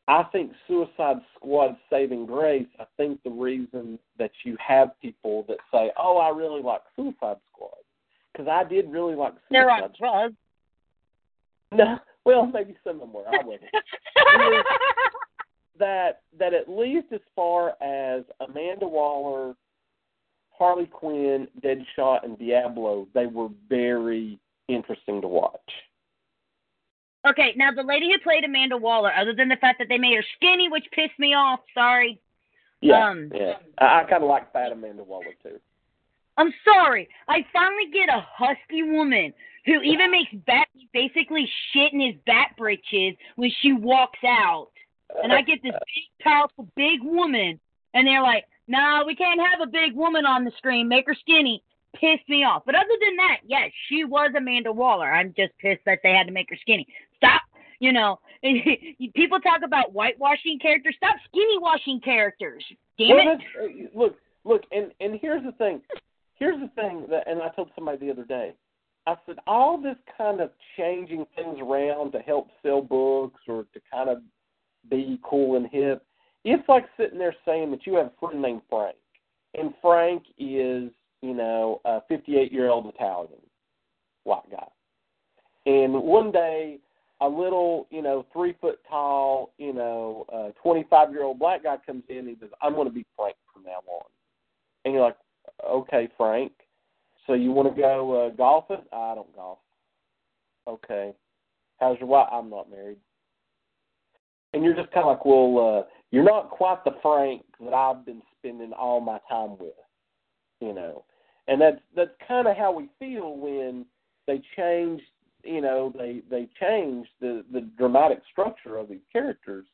C: I think Suicide Squad saving grace. I think the reason that you have people that say, "Oh, I really like Suicide Squad," because I did really like Suicide
B: They're on
C: Squad.
B: drugs.
C: No, well, maybe some of them were. I wasn't. that that at least as far as Amanda Waller, Harley Quinn, Deadshot, and Diablo, they were very interesting to watch.
B: okay, now the lady who played Amanda Waller, other than the fact that they made her skinny, which pissed me off, sorry.
C: Yeah,
B: Um,
C: yeah. I, I kind of like fat Amanda Waller too.
B: I'm sorry. I finally get a husky woman who even makes bat basically shit in his bat britches when she walks out. And I get this big, powerful, big woman, and they're like, "No, we can't have a big woman on the screen. Make her skinny." Pissed me off. But other than that, yes, she was Amanda Waller. I'm just pissed that they had to make her skinny. Stop. You know, people talk about whitewashing characters. Stop skinny washing characters. Damn
C: Well,
B: it.
C: uh, look, look, and and here's the thing. Here's the thing that, and I told somebody the other day. I said all this kind of changing things around to help sell books or to kind of be cool and hip. It's like sitting there saying that you have a friend named Frank, and Frank is, you know, a 58 year old Italian white guy, and one day a little, you know, three foot tall, you know, uh, 25 year old black guy comes in and he says, I'm going to be Frank from now on. And you're like, okay, Frank. So you want to go uh, golfing? I don't golf. Okay. How's your wife? I'm not married. And you're just kind of like, well, uh, you're not quite the Frank that I've been spending all my time with, you know. And that's that's kind of how we feel when they change you know they they changed the the dramatic structure of these characters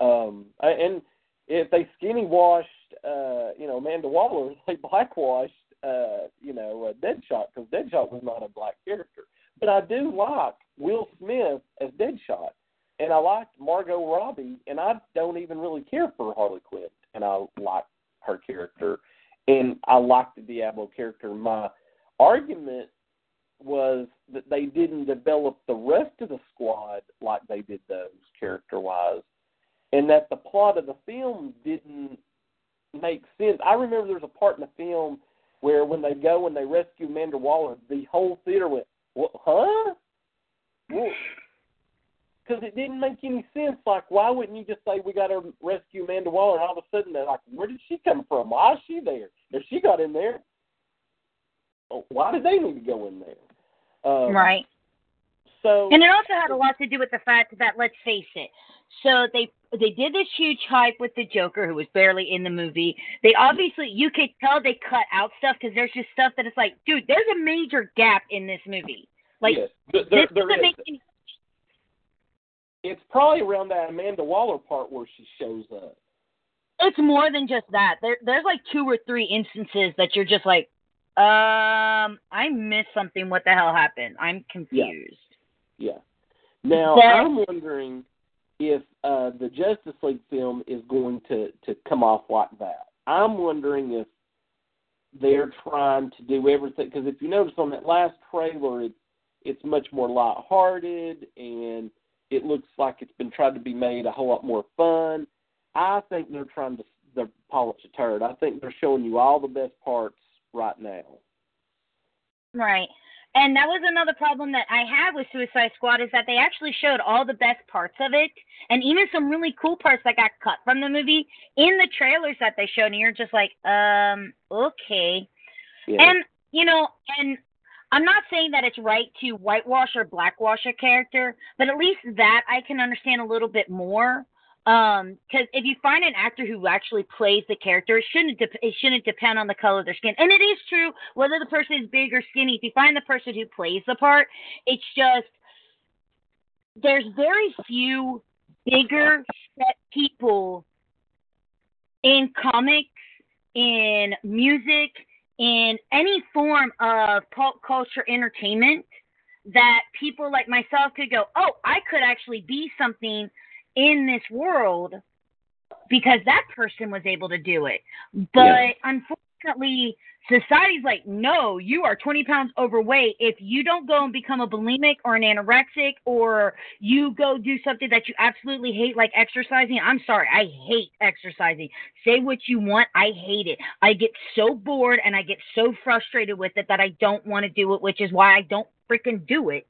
C: um and if they skinny washed uh you know Amanda Waller they blackwashed uh you know uh, Deadshot because Deadshot was not a black character. But I do like Will Smith as Deadshot and I liked Margot Robbie and I don't even really care for Harley Quinn and I like her character. And I like the Diablo character. My argument was that they didn't develop the rest of the squad like they did those character wise, and that the plot of the film didn't make sense. I remember there was a part in the film where when they go and they rescue Amanda Waller, the whole theater went, "What? Huh?" Because it didn't make any sense. Like, why wouldn't you just say we got to rescue Amanda Waller, and all of a sudden they're like, "Where did she come from? Why is she there? If she got in there, why did they need to go in there?" Um,
B: Right.
C: So
B: And it also had a lot to do with the fact that let's face it. So they they did this huge hype with the Joker, who was barely in the movie. They obviously you could tell they cut out stuff because there's just stuff that it's like, dude, there's a major gap in this movie. Like
C: yes, there,
B: this
C: there is. It's probably around that Amanda Waller part where she shows up.
B: it's more than just that. There there's like two or three instances that you're just like, um, I missed something. What the hell happened? I'm confused.
C: Yeah. Now
B: But-
C: I'm wondering if uh, the Justice League film is going to to come off like that. I'm wondering if they're trying to do everything because if you notice on that last trailer, it's it's much more lighthearted and it looks like it's been tried to be made a whole lot more fun. I think they're trying to they're polish a turd. I think they're showing you all the best parts right now.
B: Right. And that was another problem that I had with Suicide Squad is that they actually showed all the best parts of it and even some really cool parts that got cut from the movie in the trailers that they showed and you're just like, um, okay.
C: Yeah.
B: And you know, and I'm not saying that it's right to whitewash or blackwash a character, but at least that I can understand a little bit more. Um, because if you find an actor who actually plays the character, it shouldn't de- it shouldn't depend on the color of their skin. And it is true whether the person is big or skinny. If you find the person who plays the part, it's just there's very few bigger set people in comics, in music, in any form of pop culture entertainment that people like myself could go, oh, I could actually be something in this world because that person was able to do it. But
C: Yeah.
B: unfortunately, society's like, no, you are 20 pounds overweight. If you don't go and become a bulimic or an anorexic or you go do something that you absolutely hate, like exercising, I'm sorry, I hate exercising. Say what you want, I hate it. I get so bored and I get so frustrated with it that I don't want to do it, which is why I don't freaking do it.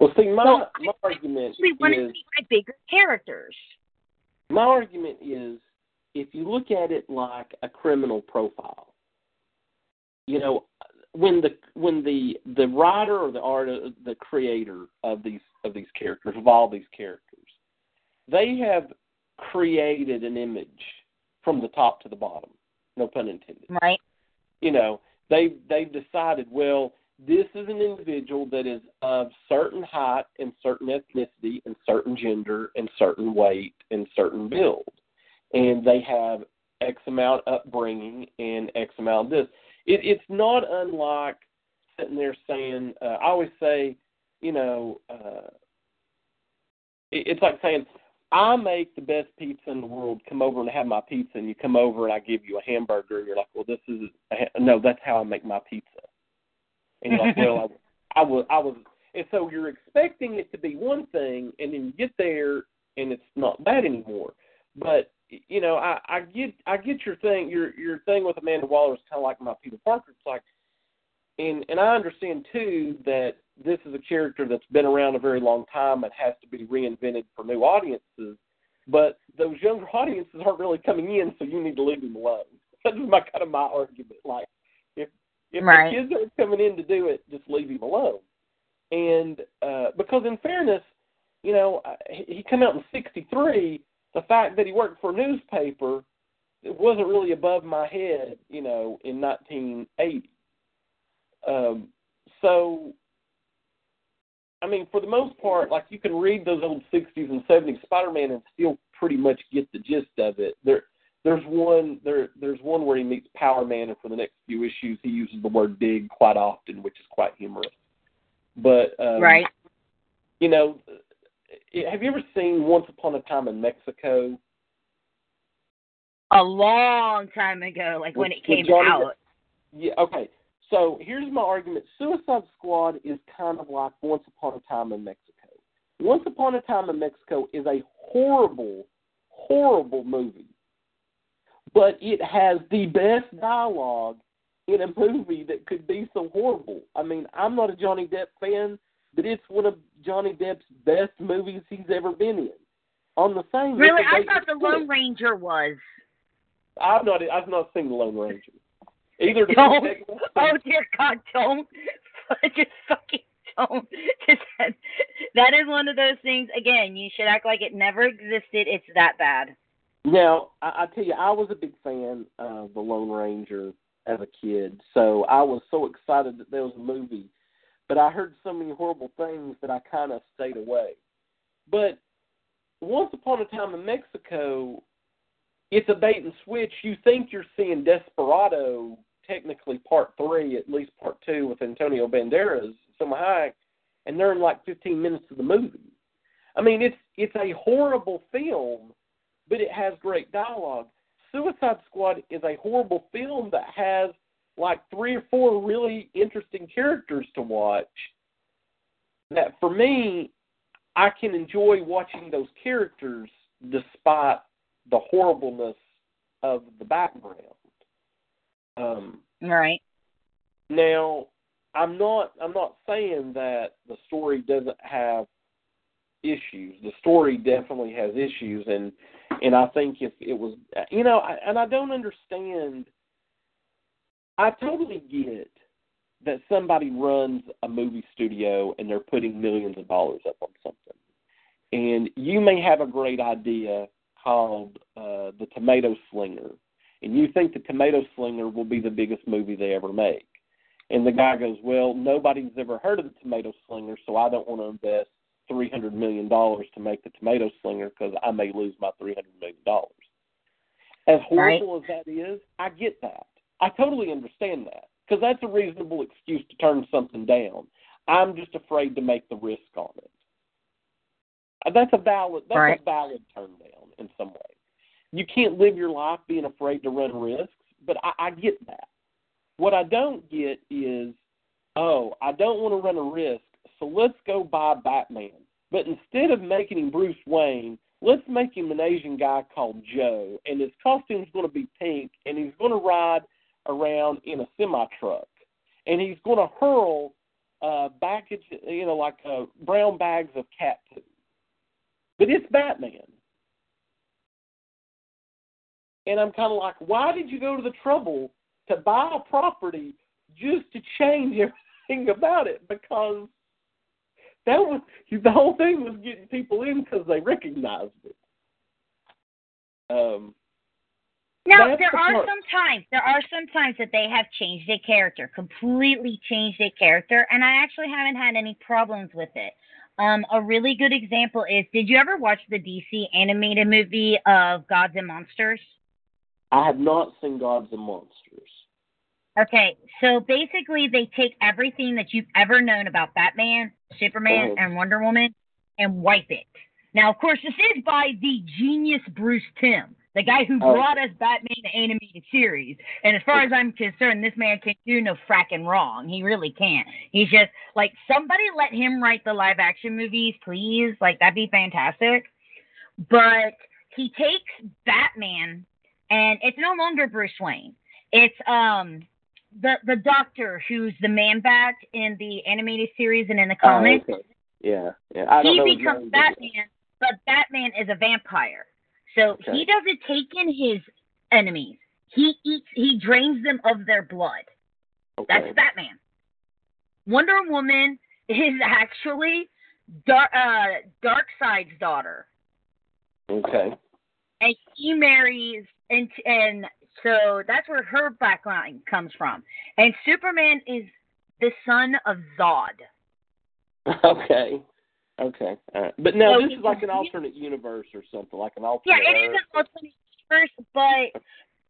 C: Well, see, my
B: So,
C: my argument
B: actually want to see my bigger characters.
C: my argument is if you look at it like a criminal profile, you know, when the when the the writer or the art the creator of these of these characters of all these characters, they have created an image from the top to the bottom. No pun intended
B: Right.
C: you know they they've decided well this is an individual that is of certain height and certain ethnicity and certain gender and certain weight and certain build. And they have X amount upbringing and X amount of this. It, it's not unlike sitting there saying, uh, I always say, you know, uh, it, it's like saying, I make the best pizza in the world. Come over and have my pizza, and you come over and I give you a hamburger, and you're like, well, this is a, no, that's how I make my pizza. And you're like, well, I, I was, I was, and so you're expecting it to be one thing, and then you get there, and it's not that anymore. But you know, I, I get, I get your thing. Your your thing with Amanda Waller is kind of like my Peter Parker. It's like, and and I understand too that this is a character that's been around a very long time and has to be reinvented for new audiences. But those younger audiences aren't really coming in, so you need to leave them alone. That's my kind of my argument. Like, if
B: right.
C: the kids are coming in to do it, just leave him alone. And uh, because in fairness, you know, he came out in '63. The fact that he worked for a newspaper, it wasn't really above my head, you know, in 1980. Um, so I mean, for the most part, like you can read those old '60s and '70s Spider-Man and still pretty much get the gist of it. There, there's one there. There's one where he meets Power Man, and for the next few issues, he uses the word "dig" quite often, which is quite humorous. But um,
B: right,
C: you know, have you ever seen Once Upon a Time in Mexico?
B: A long time ago, like when it came out.
C: Yeah. Okay. So here's my argument Suicide Squad is kind of like Once Upon a Time in Mexico. Once Upon a Time in Mexico is a horrible, horrible movie. But it has the best dialogue in a movie that could be so horrible. I mean, I'm not a Johnny Depp fan, but it's one of Johnny Depp's best movies he's ever been in. On the same
B: Really, I thought the Lone Ranger was.
C: I've not I've not seen the Lone Ranger. Either
B: don't. Oh dear God, don't. Just fucking don't. Just that is one of those things. Again, you should act like it never existed. It's that bad.
C: Now, I, I tell you, I was a big fan of the Lone Ranger as a kid, so I was so excited that there was a movie. But I heard so many horrible things that I kind of stayed away. But once upon a time in Mexico, it's a bait and switch. You think you're seeing Desperado technically part three, at least part two, with Antonio Banderas, Salma Hayek, and they're in like 15 minutes of the movie. I mean, it's it's a horrible film, but it has great dialogue. Suicide Squad is a horrible film that has like three or four really interesting characters to watch. That for me, I can enjoy watching those characters despite the horribleness of the background. Um,
B: right.
C: Now, I'm not I'm not saying that the story doesn't have issues. The story definitely has issues, and and I think if it was, you know, I, and I don't understand. I totally get that somebody runs a movie studio and they're putting millions of dollars up on something, and you may have a great idea called uh, the Tomato Slinger, and you think the Tomato Slinger will be the biggest movie they ever make. And the guy goes, Well, nobody's ever heard of the Tomato Slinger, so I don't want to invest three hundred million dollars to make the Tomato Slinger because I may lose my three hundred million dollars. As horrible right. as that is, I get that. I totally understand that because that's a reasonable excuse to turn something down. I'm just afraid to make the risk on it. Uh, that's a valid. That's
B: right.
C: a valid turn down in some way. You can't live your life being afraid to run risks, but I, I get that. What I don't get is, oh, I don't want to run a risk, so let's go buy Batman. But instead of making him Bruce Wayne, let's make him an Asian guy called Joe, and his costume's going to be pink, and he's going to ride around in a semi truck, and he's going to hurl uh, baggage, you know, like uh, brown bags of cat food. But it's Batman. And I'm kind of like, why did you go to the trouble to buy a property just to change everything about it? Because that was the whole thing was getting people in because they recognized it. Um,
B: Now there
C: the
B: are
C: part-
B: some times there are some times that they have changed a character, completely changed a character, and I actually haven't had any problems with it. Um, a really good example is did you ever watch the DC animated movie of Gods and Monsters?
C: I have not seen Gods and Monsters.
B: Okay, so basically they take everything that you've ever known about Batman, Superman,
C: Mhm.
B: and Wonder Woman and wipe it. Now, of course, this is by the genius Bruce Timm, the guy who
C: Oh.
B: brought us Batman the animated series. And as far as I'm concerned, this man can't do no fracking wrong. He really can't. He's just like somebody let him write the live action movies, please. Like that'd be fantastic. But he takes Batman, and it's no longer Bruce Wayne. It's um the the Doctor who's the Man Bat in the animated series and in the comics.
C: Oh, okay. Yeah, yeah. I don't
B: he becomes Batman, but Batman is a vampire. So
C: Okay.
B: he doesn't take in his enemies. He eats. He drains them of their blood.
C: Okay.
B: That's Batman. Wonder Woman is actually Dar- uh, Darkseid's daughter,
C: Okay.
B: and he marries and and so that's where her background comes from. And Superman is the son of Zod.
C: Okay. Okay. Right. But now
B: So
C: this is like an alternate universe or something, like an alternate.
B: Yeah, it is an alternate universe, but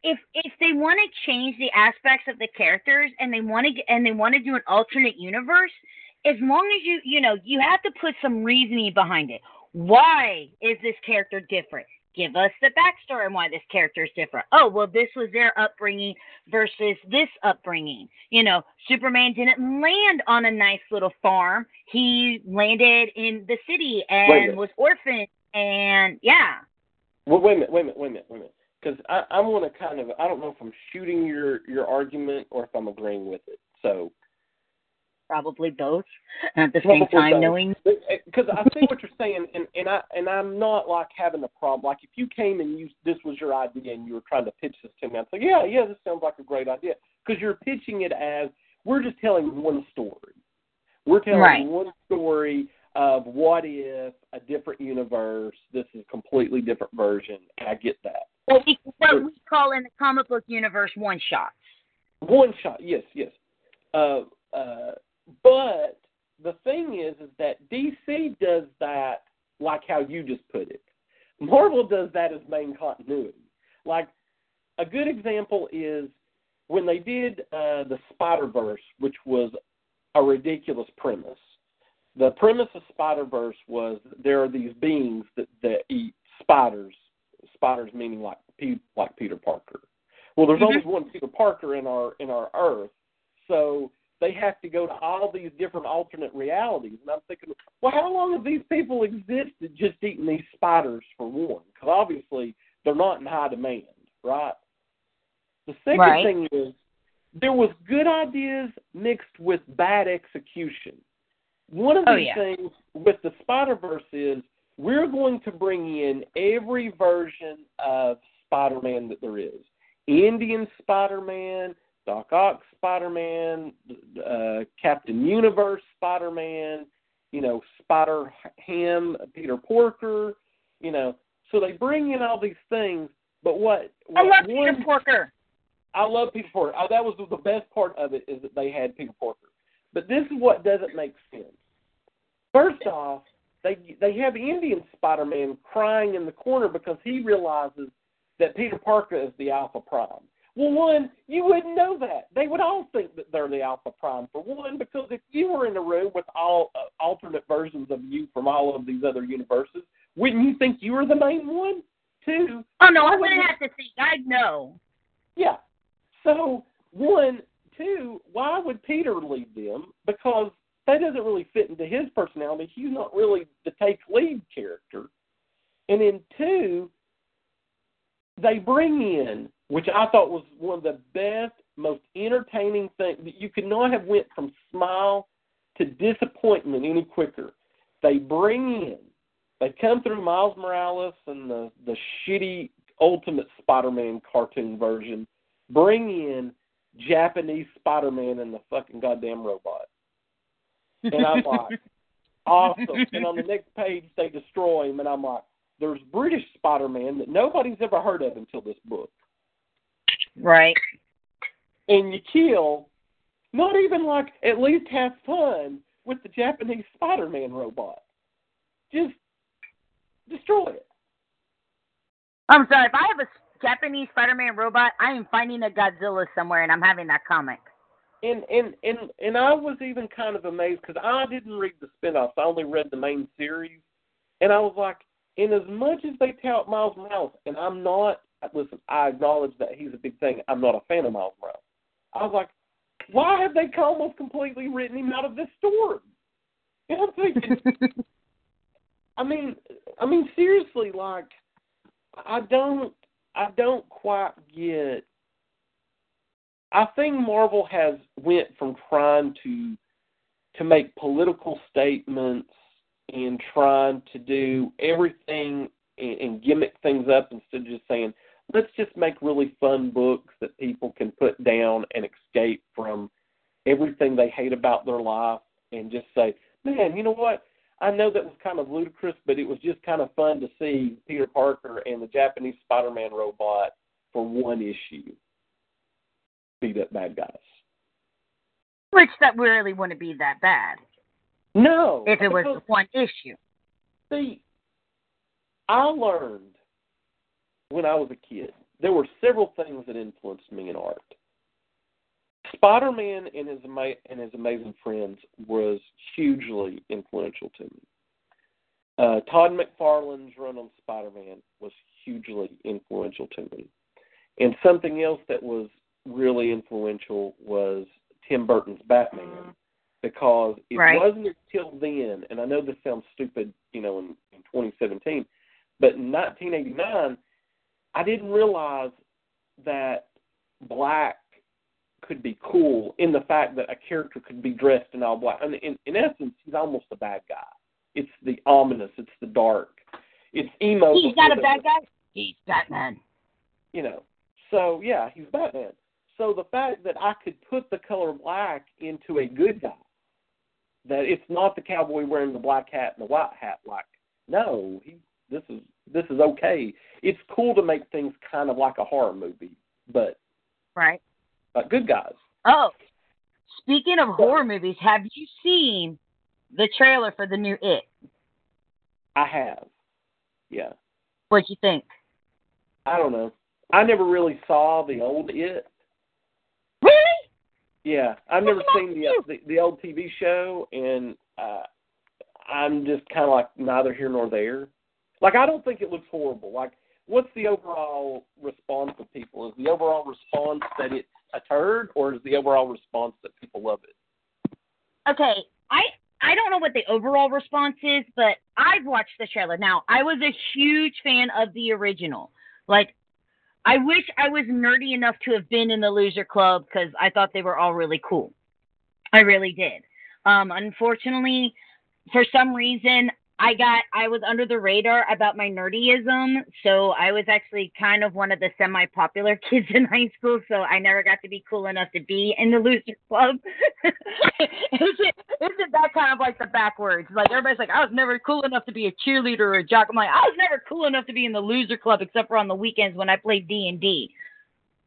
B: if if they want to change the aspects of the characters and they want to and they want to do an alternate universe, as long as you you know you have to put some reasoning behind it. Why is this character different? Give us the backstory on why this character is different. Oh, well, this was their upbringing versus this upbringing. You know, Superman didn't land on a nice little farm. He landed in the city and was orphaned. And yeah,
C: Well, wait a minute, wait a minute, wait a minute, wait a minute. Because I'm going to kind of, I don't know if I'm shooting your your argument or if I'm agreeing with it. So
B: probably both at the same
C: Probably
B: time,
C: both.
B: knowing
C: because I see what you're saying, and and I and I'm not like having a problem. Like if you came and you this was your idea and you were trying to pitch this to me, I'd say, yeah, yeah, this sounds like a great idea because you're pitching it as we're just telling one story. We're telling
B: Right.
C: one story of what if a different universe. This is a completely different version. I get that.
B: what we, what we call in the comic book universe one shots.
C: One shot, yes, yes. Uh, uh, but the thing is, is that DC does that like how you just put it. Marvel does that as main continuity. Like a good example is when they did uh, the Spider Verse, which was a ridiculous premise. The premise of Spider Verse was there are these beings that, that eat spiders. Spiders meaning like like Peter Parker. Well, there's
B: Mhm.
C: only one Peter Parker in our in our Earth, so they have to go to all these different alternate realities. And I'm thinking, well, how long have these people existed just eating these spiders for one? Because obviously they're not in high demand, right? The second
B: Right.
C: thing is there was good ideas mixed with bad execution. One of the
B: Oh, yeah.
C: things with the Spider Verse is we're going to bring in every version of Spider Man that there is. Indian Spider Man, Doc Ock Spider Man, uh, Captain Universe Spider Man, you know, Spider Ham, Peter Porker, you know. So they bring in all these things, but what,
B: I love
C: one,
B: Peter Porker.
C: I love Peter Porker. Oh, that was the best part of it is that they had Peter Porker. But this is what doesn't make sense. First off, they they have Indian Spider-Man crying in the corner because he realizes that Peter Parker is the Alpha Prime. Well, one, you wouldn't know that. They would all think that they're the Alpha Prime for one, because if you were in a room with all uh, alternate versions of you from all of these other universes, wouldn't you think you were the main one? Two,
B: Oh no, I wouldn't have to think. I know.
C: yeah. So one, two, why would Peter lead them? Because that doesn't really fit into his personality. He's not really the take lead character. And then two, they bring in, which I thought was one of the best, most entertaining things that you could not have went from smile to disappointment any quicker. They bring in, they come through Miles Morales and the the shitty Ultimate Spider-Man cartoon version, bring in Japanese Spider-Man and the fucking goddamn robot. And I'm like, awesome. And on the next page, they destroy him, and I'm like, there's British Spider-Man that nobody's ever heard of until this book.
B: Right.
C: And you kill, not even like at least have fun with the Japanese Spider-Man robot. Just destroy it.
B: I'm sorry. If I have a Japanese Spider-Man robot, I am finding a Godzilla somewhere, and I'm having that comic.
C: And and and and I was even kind of amazed because I didn't read the spin-offs. I only read the main series, and I was like, in as much as they tout Miles Morales, and I'm not. Listen, I acknowledge that he's a big thing. I'm not a fan of Miles Morales. I was like, why have they almost completely written him out of this story? And I'm thinking, I mean, I mean seriously, like, I don't, I don't quite get. I think Marvel has went from trying to to make political statements and trying to do everything and, and gimmick things up instead of just saying, let's just make really fun books that people can put down and escape from everything they hate about their life and just say, man, you know what? I know that was kind of ludicrous, but it was just kind of fun to see Peter Parker and the Japanese Spider-Man robot for one issue beat up bad guys.
B: Which that really wouldn't be that bad.
C: No.
B: If it was one issue.
C: See, I learned when I was a kid, there were several things that influenced me in art. Spider-Man and his ama- and his amazing friends was hugely influential to me. Uh, Todd McFarlane's run on Spider-Man was hugely influential to me, and something else that was really influential was Tim Burton's Batman, because it
B: Right.
C: wasn't until then, and I know this sounds stupid, you know, in, in 2017, but in 1989, I didn't realize that black could be cool in the fact that a character could be dressed in all black. And in, in essence, he's almost a bad guy. It's the ominous. It's the dark. It's emo.
B: He's not a bad guy. He's Batman.
C: You know. So yeah, he's Batman. So the fact that I could put the color black into a good guy, that it's not the cowboy wearing the black hat and the white hat. Like, no, he. This is this is okay. It's cool to make things kind of like a horror movie, but
B: Right.
C: uh, good guys.
B: Oh, speaking of horror movies, have you seen the trailer for the new It?
C: I have. Yeah.
B: What'd you think?
C: I don't know. I never really saw the old It.
B: Really?
C: Yeah, I've never seen the, the the old TV show, and uh, I'm just kind of like neither here nor there. Like I don't think it looks horrible. Like, what's the overall response of people? Is the overall response that it's a turd, or is the overall response that people love it?
B: Okay, I I don't know what the overall response is, but I've watched the trailer. Now, I was a huge fan of the original. Like, I wish I was nerdy enough to have been in the Loser Club because I thought they were all really cool. I really did. Um, unfortunately, for some reason, I got I was under the radar about my nerdyism, so I was actually kind of one of the semi-popular kids in high school. So I never got to be cool enough to be in the loser club. isn't, isn't that kind of like the backwards? Like everybody's like, I was never cool enough to be a cheerleader or a jock. I'm like, I was never cool enough to be in the loser club except for on the weekends when I played D and D.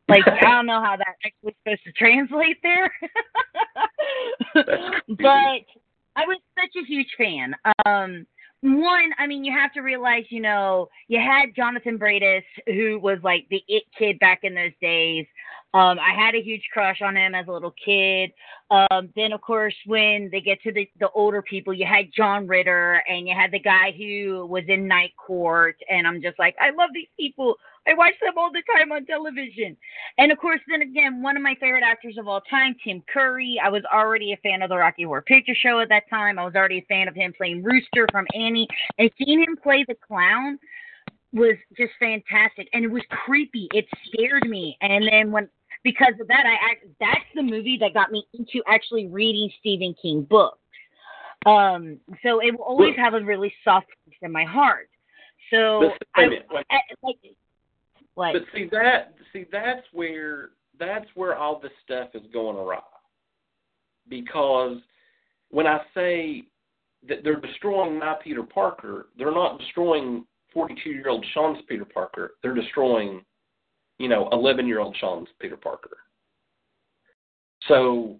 B: Like I don't know how that actually supposed to translate there. but I was such a huge fan. Um one, I mean, you have to realize, you know, you had Jonathan Brandis, who was like the it kid back in those days. Um, I had a huge crush on him as a little kid. Um, then, of course, when they get to the, the older people, you had John Ritter and you had the guy who was in Night Court. And I'm just like, I love these people. I watch them all the time on television. And of course, then again, one of my favorite actors of all time, Tim Curry. I was already a fan of the Rocky Horror Picture Show at that time. I was already a fan of him playing Rooster from Annie. And seeing him play the clown was just fantastic. And it was creepy. It scared me. And then when because of that, I act, that's the movie that got me into actually reading Stephen King books. Um, so it will always have a really soft place in my heart. So
C: But, wait a
B: I. I, like, like
C: But see that see that's where that's where all this stuff is going awry. Because when I say that they're destroying my Peter Parker, they're not destroying forty two year old Shawn's Peter Parker. They're destroying you know, 11 year old Shawn's Peter Parker. So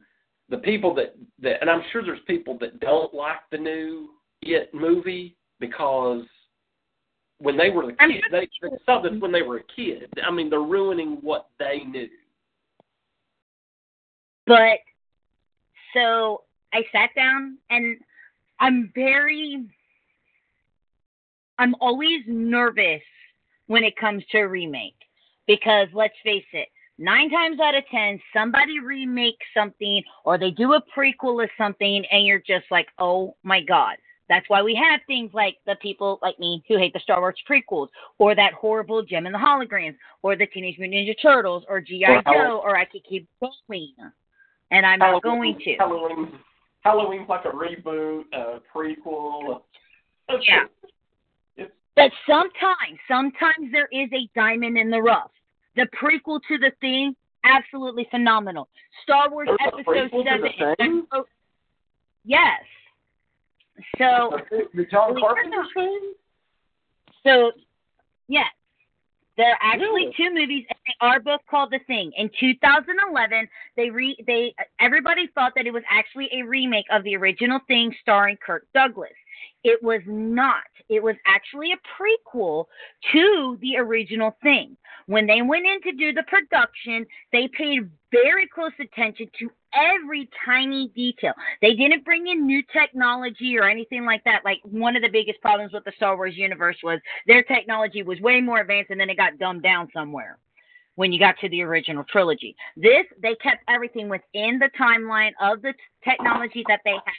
C: the people that, that, and I'm sure there's people that don't like the new It movie because when they were a kid, they, they saw this when they were a kid. I mean, they're ruining what they knew.
B: But so I sat down and I'm very I'm always nervous when it comes to a remake because let's face it, nine times out of ten, somebody remakes something or they do a prequel of something, and you're just like, oh my god. That's why we have things like the people like me who hate the Star Wars prequels, or that horrible Jem and the Holograms, or the Teenage Mutant Ninja Turtles, or G.I. Joe, or I could keep going. And I'm not going to.
C: Halloween, Halloween's like a reboot, a prequel.
B: Yeah. But sometimes, sometimes there is a diamond in the rough. The prequel to the thing, absolutely phenomenal. Star Wars Episode Seven. Yes. So
C: the John Carpenter thing.
B: So, yes, there are actually
C: Really?
B: two movies, and they are both called The Thing. In 2011, they re they everybody thought that it was actually a remake of the original Thing, starring Kirk Douglas. It was not. It was actually a prequel to the original Thing. When they went in to do the production, they paid very close attention to every tiny detail. They didn't bring in new technology or anything like that. Like one of the biggest problems with the Star Wars universe was their technology was way more advanced and then it got dumbed down somewhere when you got to the original trilogy. This, they kept everything within the timeline of the technology that they had.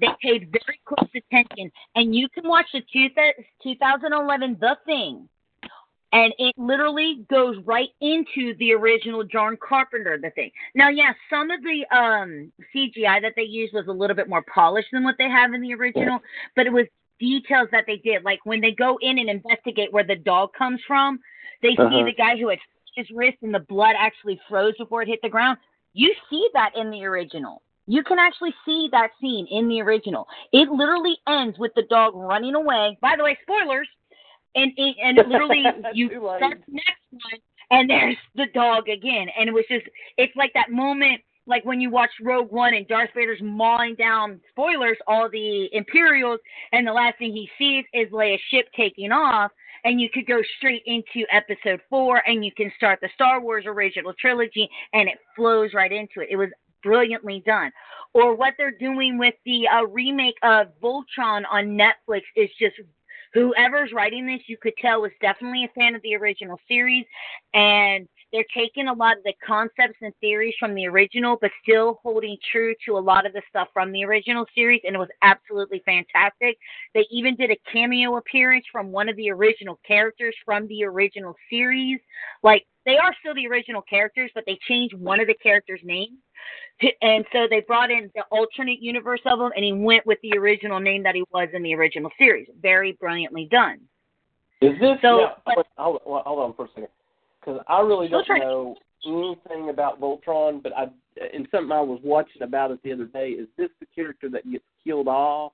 B: They paid very close attention. And you can watch the two th- 2011 The Thing, and it literally goes right into the original John Carpenter The Thing. Now, yeah, some of the um, CGI that they used was a little bit more polished than what they have in the original, but it was details that they did. Like when they go in and investigate where the dog comes from, they see
C: Uh-huh.
B: the guy who had his wrist and the blood actually froze before it hit the ground. You see that in the original. You can actually see that scene in the original. It literally ends with the dog running away. By the way, spoilers. And it, and it literally you the next one and there's the dog again. And it was just it's like that moment like when you watch Rogue One and Darth Vader's mauling down spoilers all the Imperials and the last thing he sees is Leia's ship taking off and you could go straight into episode four and you can start the Star Wars original trilogy and it flows right into it. It was brilliantly done. Or what they're doing with the uh, remake of Voltron on Netflix is just whoever's writing this, you could tell was definitely a fan of the original series and they're taking a lot of the concepts and theories from the original, but still holding true to a lot of the stuff from the original series, and it was absolutely fantastic. They even did a cameo appearance from one of the original characters from the original series. Like they are still the original characters, but they changed one of the characters' names. And so they brought in the alternate universe of him, and he went with the original name that he was in the original series. Very brilliantly done.
C: Is this
B: So,
C: now,
B: but-
C: wait, hold, hold hold on for a second, because I really don't
B: Voltron-
C: know anything about Voltron, but I in something I was watching about it the other day. Is this the character that gets killed off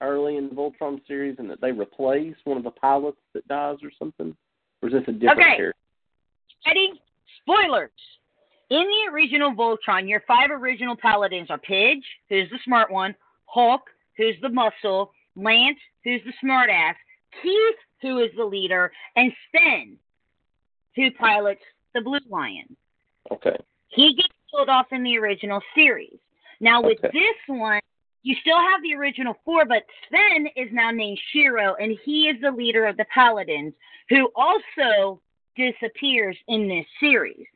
C: early in the Voltron series, and that they replace one of the pilots that dies or something, or is this a different
B: Okay.
C: character?
B: Ready? Spoilers. In the original Voltron, your five original paladins are Pidge, who's the smart one, Hunk, who's the muscle, Lance, who's the smartass, Keith, who is the leader, and Sven, who pilots the Blue Lion.
C: Okay.
B: He gets killed off in the original series. Now with
C: Okay.
B: this one, you still have the original four, but Sven is now named Shiro, and he is the leader of the Paladins, who also disappears in this series.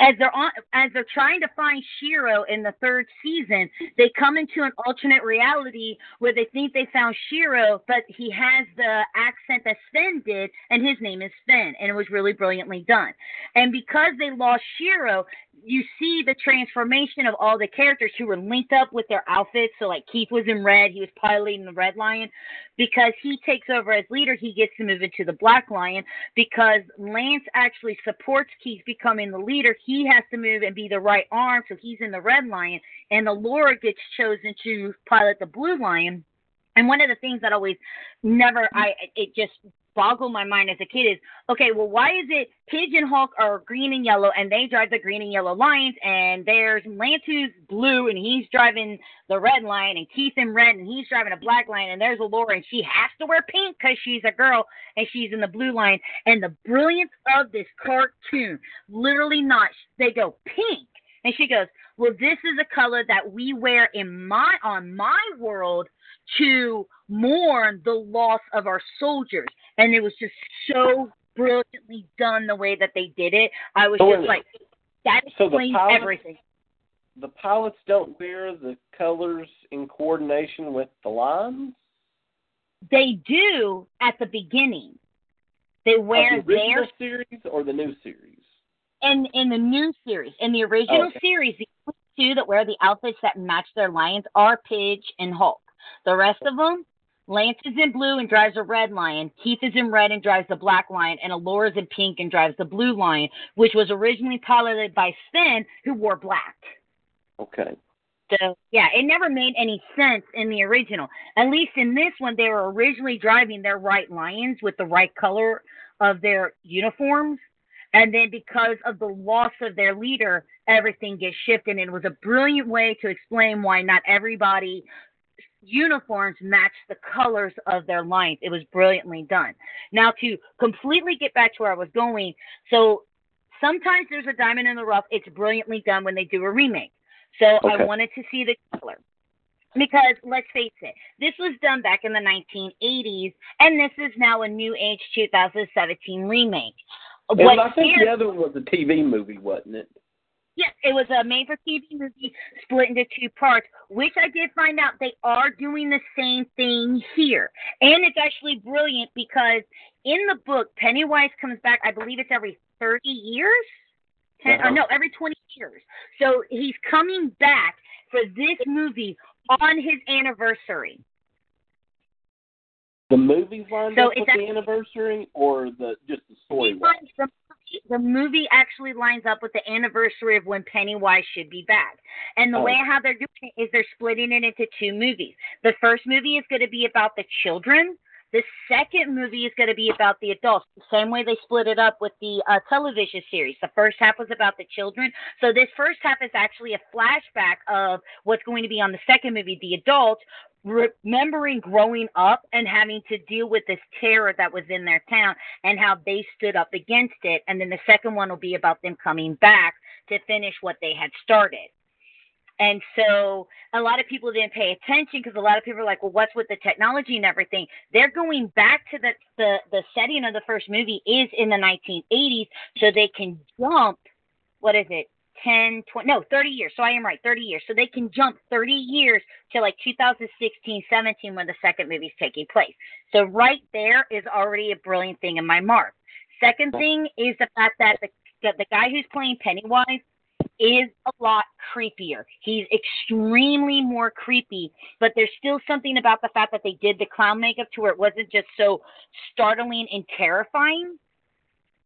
B: As they're on, as they're trying to find Shiro in the third season, they come into an alternate reality where they think they found Shiro, but he has the accent that Sven did, and his name is Sven, and it was really brilliantly done. And because they lost Shiro, you see the transformation of all the characters who were linked up with their outfits. So, like Keith was in red, he was piloting the Red Lion. Because he takes over as leader, he gets to move into the Black Lion. Because Lance actually supports Keith becoming the leader, he has to move and be the right arm. So he's in the Red Lion, and the Allura gets chosen to pilot the Blue Lion. And one of the things that always never I it just boggled my mind as a kid is okay, well, why is it Pidge and Hunk are green and yellow and they drive the green and yellow lines, and there's who's blue and he's driving the red line, and Keith in red and he's driving a black line, and there's Allura and she has to wear pink because she's a girl and she's in the blue line. And the brilliance of this cartoon, literally not, they go pink. And she goes, well, this is a color that we wear in my on my world to mourn the loss of our soldiers. And it was just so brilliantly done the way that they did it. I was
C: So
B: just like, that
C: So
B: explains
C: pilots-
B: everything.
C: The pilots don't wear the colors in coordination with the lines.
B: They do at the beginning. They wear
C: the original
B: their
C: series or the new series.
B: in in the new series. In the original
C: Okay.
B: series, the only two that wear the outfits that match their lions are Pidge and Hunk. The rest of them, Lance is in blue and drives a red lion. Keith is in red and drives the black lion, and Allura's in pink and drives the blue lion, which was originally piloted by Sven, who wore black.
C: Okay.
B: So yeah, it never made any sense in the original. At least in this one, they were originally driving their right lions with the right color of their uniforms, and then because of the loss of their leader, everything gets shifted. And it was a brilliant way to explain why not everybody uniforms match the colors of their lines. It was brilliantly done. Now to completely get back to where I was going, so sometimes there's a diamond in the rough. It's brilliantly done when they do a remake. So I wanted to see the color. Because let's face it, this was done back in the 1980s, and this is now a new age 2017 remake.
C: And
B: What
C: I think the other one was a TV movie, wasn't it?
B: Yes, it was a made for TV movie split into two parts, which I did find out they are doing the same thing here. And it's actually brilliant because in the book, Pennywise comes back, I believe it's every 30 years? Ten,
C: Uh-huh.
B: or no, every 20 years. So he's coming back for this movie on his anniversary.
C: The movies lined
B: So
C: up with
B: actually-
C: the anniversary, or the just the story?
B: He lines- the, movie, the movie actually lines up with the anniversary of when Pennywise should be back. And the
C: Oh.
B: way how they're doing it is they're splitting it into two movies. The first movie is going to be about the children. The second movie is going to be about the adults. The same way they split it up with the uh, television series. The first half was about the children. So this first half is actually a flashback of what's going to be on the second movie, the adults, remembering growing up and having to deal with this terror that was in their town and how they stood up against it. And then the second one will be about them coming back to finish what they had started. And so a lot of people didn't pay attention because a lot of people are like, well, what's with the technology and everything? They're going back to the, the, the setting of the first movie is in the 1980s so they can jump, what is it, 10, 20, no, 30 years. So I am right, 30 years. So they can jump 30 years to like 2016, 17 when the second movie's taking place. So right there is already a brilliant thing in my mark. Second thing is the fact that the, the guy who's playing Pennywise is a lot creepier. He's extremely more creepy, but there's still something about the fact that they did the clown makeup to where it wasn't just so startling and terrifying.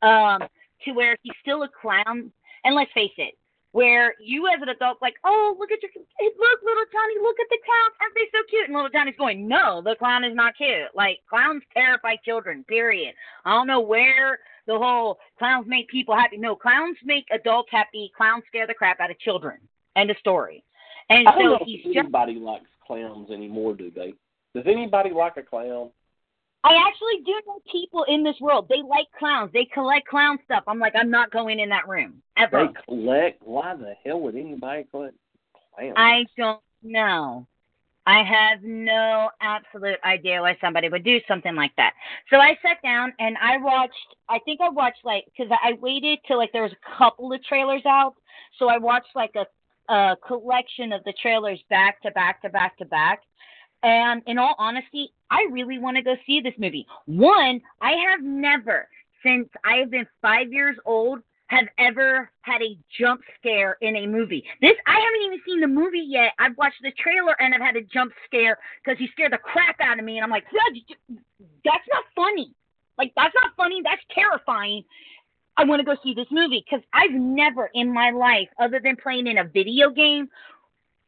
B: Um, to where he's still a clown, and let's face it, where you as an adult like, oh, look at your, look, little Johnny, look at the clown, aren't they so cute? And little Johnny's going, no, the clown is not cute. Like clowns terrify children. Period. I don't know where the whole clowns make people happy. No, clowns make adults happy. Clowns scare the crap out of children. End of story. And
C: I don't
B: so
C: know
B: he's
C: if
B: just.
C: likes clowns anymore, do they? Does anybody like a clown?
B: I actually do know people in this world. They like clowns. They collect clown stuff. I'm like, I'm not going in that room ever.
C: They collect. Why the hell would anybody collect clowns?
B: I don't know. I have no absolute idea why somebody would do something like that. So I sat down and I watched. I think I watched like because I waited till like there was a couple of trailers out. So I watched like a a collection of the trailers back to back to back to back. And in all honesty, I really want to go see this movie. One, I have never, since I have been five years old, have ever had a jump scare in a movie. This I haven't even seen the movie yet. I've watched the trailer and I've had a jump scare because he scared the crap out of me, and I'm like, "Judge, that's not funny. Like that's not funny. That's terrifying. I want to go see this movie because I've never in my life, other than playing in a video game,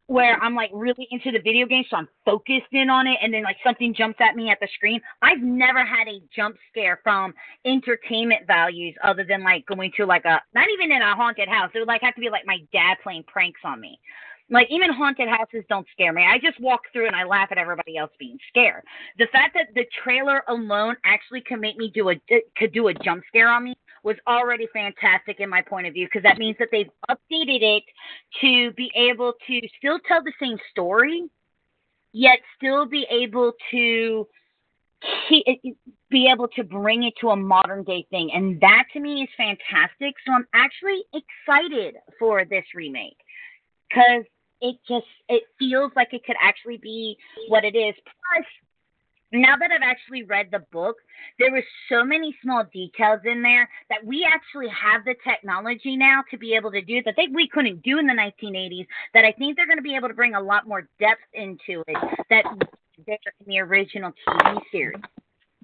B: where I'm like really into the video game, so I'm focused in on it, and then like something jumps at me at the screen. I've never had a jump scare from entertainment values other than like going to like a not even in a haunted house. It would like have to be like my dad playing pranks on me. Like even haunted houses don't scare me. I just walk through and I laugh at everybody else being scared. The fact that the trailer alone actually can make me do a could do a jump scare on me was already fantastic in my point of view because that means that they've updated it to be able to still tell the same story, yet still be able to be able to bring it to a modern day thing. And that to me is fantastic. So I'm actually excited for this remake because it just it feels like it could actually be what it is. Plus, now that I've actually read the book, there were so many small details in there that we actually have the technology now to be able to do that they, we couldn't do in the 1980s. That I think they're going to be able to bring a lot more depth into it that different in the original TV series.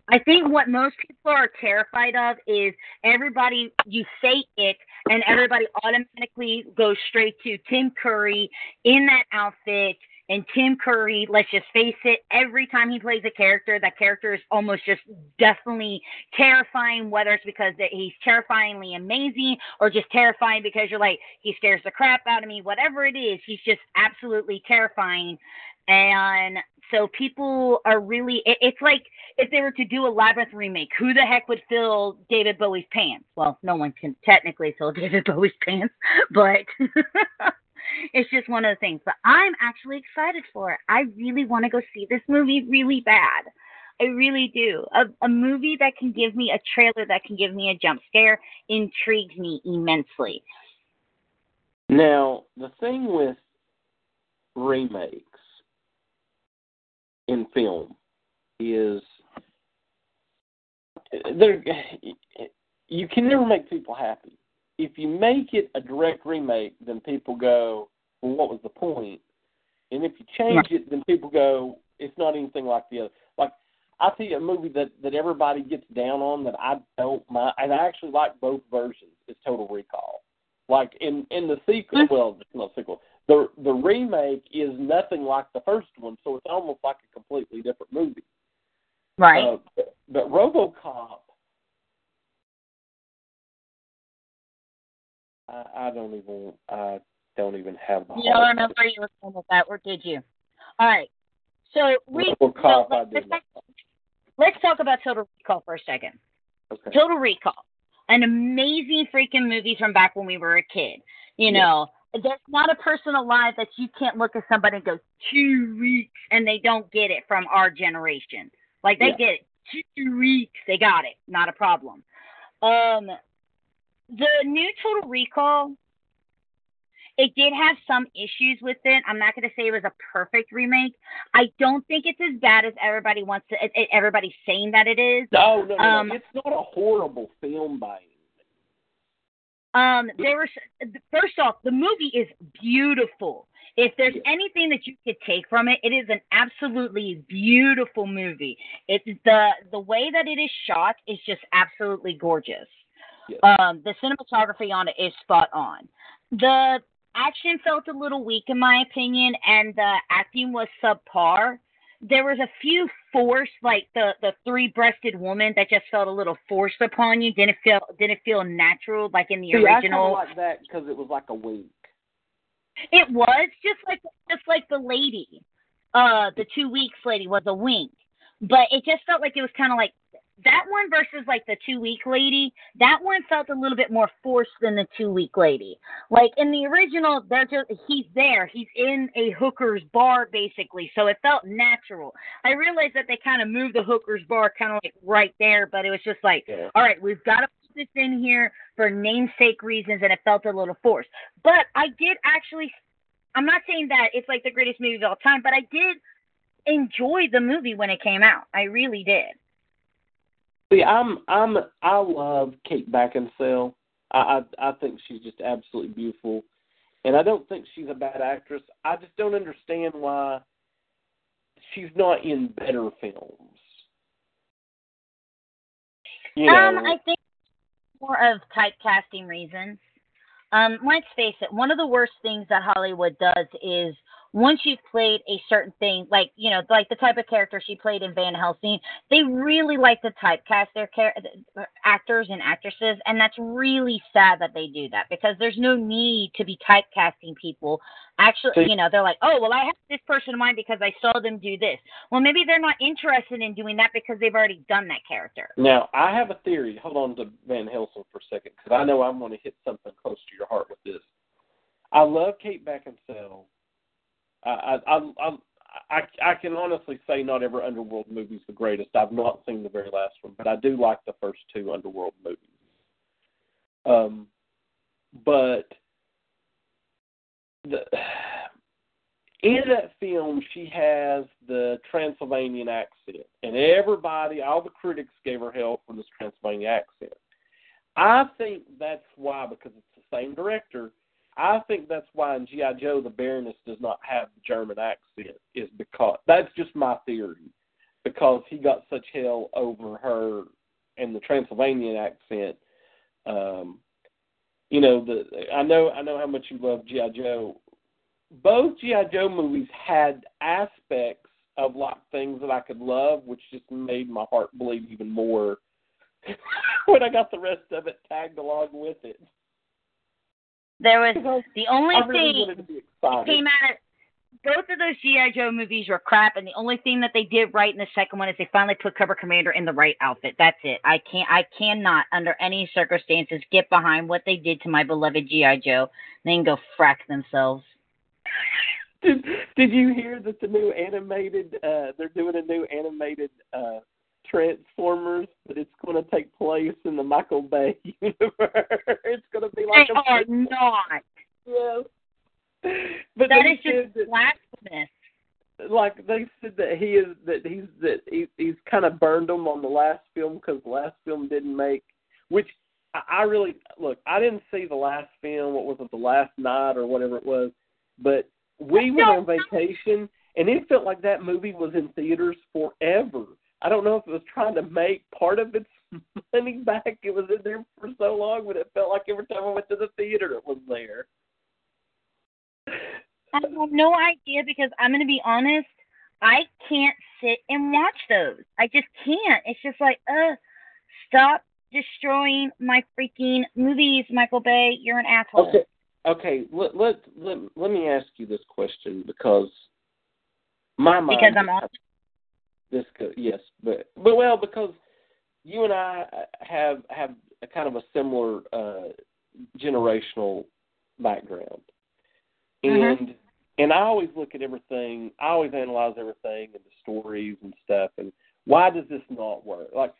B: I think what most people are terrified of is everybody, you say it, and everybody automatically goes straight to Tim Curry in that outfit. And Tim Curry, let's just face it, every time he plays a character, that character is almost just definitely terrifying, whether it's because he's terrifyingly amazing or just terrifying because you're like, he scares the crap out of me, whatever it is, he's just absolutely terrifying. And so people are really, it, it's like if they were to do a Labyrinth remake, who the heck would fill David Bowie's pants? Well, no one can technically fill David Bowie's pants, but it's just one of the things. But I'm actually excited for it. I really want to go see this movie really bad. I really do. A, a movie that can give me a trailer that can give me a jump scare intrigues me immensely.
C: Now, the thing with remakes in film is there you can never make people happy. If you make it a direct remake, then people go, "Well, what was the point?" And if you change it, then people go, "It's not anything like the other." Like I see a movie that that everybody gets down on that I don't mind, and I actually like both versions. Is Total Recall. Like in in the sequel, well, it's not sequel. The the remake is nothing like the first one, so it's almost like a completely different movie.
B: Right.
C: Uh, but, but RoboCop, I, I don't even I don't even have the.
B: You don't remember you were saying with that, or did you? All right. So we.
C: RoboCop,
B: so
C: did
B: let's, talk, let's talk about Total Recall for a second.
C: Okay.
B: Total Recall, an amazing freaking movie from back when we were a kid. You know, there's not a person alive that you can't look at somebody and go two weeks and they don't get it from our generation. Like they
C: Yeah.
B: get it two weeks, they got it, not a problem. Um, the new Total Recall, it did have some issues with it. I'm not going to say it was a perfect remake. I don't think it's as bad as everybody wants to. it- it- Everybody's saying that it is.
C: No, no, no,
B: Um,
C: no. It's not a horrible film by any means.
B: Um, there was first off, the movie is beautiful. If there's anything that you could take from it, it is an absolutely beautiful movie. It's the the way that it is shot is just absolutely gorgeous.
C: Yes.
B: Um, the cinematography on it is spot on. The action felt a little weak in my opinion, and the acting was subpar. There was a few forced, like the the three breasted woman that just felt a little forced upon you. Didn't feel didn't feel natural, like in the
C: See, I
B: original.
C: like that because it was like a wink.
B: It was just like just like the lady, uh, the two weeks lady was a wink, but it just felt like it was kind of like that one versus like the two week lady. That one felt a little bit more forced than the two week lady. Like in the original, they're just he's there, he's in a hooker's bar basically, so it felt natural. I realized that they kind of moved the hooker's bar kind of like right there, but it was just like
C: Yeah.
B: all right, we've got to put this in here for namesake reasons, and it felt a little forced. But I did actually, I'm not saying that it's like the greatest movie of all time, but I did enjoy the movie when it came out. I really did.
C: See, I'm I'm I love Kate Beckinsale. I, I I think she's just absolutely beautiful, and I don't think she's a bad actress. I just don't understand why she's not in better films. You know,
B: Um, I think more of typecasting reasons. Um, let's face it, one of the worst things that Hollywood does is once you've played a certain thing, like you know, like the type of character she played in Van Helsing, they really like to typecast their char- uh, actors and actresses, and that's really sad that they do that because there's no need to be typecasting people. Actually, you know, they're like, oh, well, I have this person in mind because I saw them do this. Well, maybe they're not interested in doing that because they've already done that character.
C: Now, I have a theory. Hold on to Van Helsing for a second because I know I'm going to hit something close to your heart with this. I love Kate Beckinsale. I I I I, can honestly say not every Underworld movie is the greatest. I've not seen the very last one, but I do like the first two Underworld movies. Um, but the in that film she has the Transylvanian accent, and everybody, all the critics gave her hell for this Transylvanian accent. I think that's why, because it's the same director I think that's why in GI Joe the Baroness does not have the German accent is because that's just my theory because he got such hell over her and the Transylvanian accent. Um, you know the I know I know how much you love GI Joe. Both GI Joe movies had aspects of like things that I could love, which just made my heart bleed even more when I got the rest of it tagged along with it.
B: There was the only
C: really
B: thing that came out of both of those GI Joe movies were crap, and the only thing that they did right in the second one is they finally put Cobra Commander in the right outfit. That's it. I can't, I cannot, under any circumstances, get behind what they did to my beloved GI Joe. They can go frack themselves.
C: Did Did you hear that the new animated? uh They're doing a new animated uh Transformers, but it's going to take place in the Michael Bay universe. it's going to be like
B: they
C: a
B: are not.
C: Yes. But
B: that is just
C: that,
B: blasphemous.
C: Like they said that he is that he's that he, he's kind of burned them on the last film because the last film didn't make. Which I, I really look. I didn't see the last film. What was it? The Last Knight or whatever it was. But we went on vacation, and it felt like that movie was in theaters forever. I don't know if it was trying to make part of its money back. It was in there for so long, but it felt like every time I went to the theater, it was there.
B: I have no idea because I'm going to be honest. I can't sit and watch those. I just can't. It's just like, uh, stop destroying my freaking movies, Michael Bay. You're an asshole.
C: Okay, okay. Let let let, let me ask you this question because my mind.
B: Because I'm on
C: this could yes, but but well because you and I have have a kind of a similar uh, generational background,
B: Mhm.
C: and and I always look at everything. I always analyze everything and the stories and stuff. And why does this not work? Like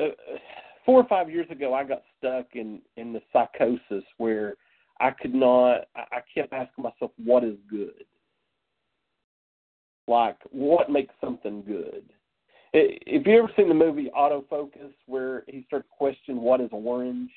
C: uh, four or five years ago, I got stuck in in the psychosis where I could not. I, I kept asking myself, "What is good?" Like what makes something good. If you ever seen the movie Autofocus, where he starts questioning what is orange,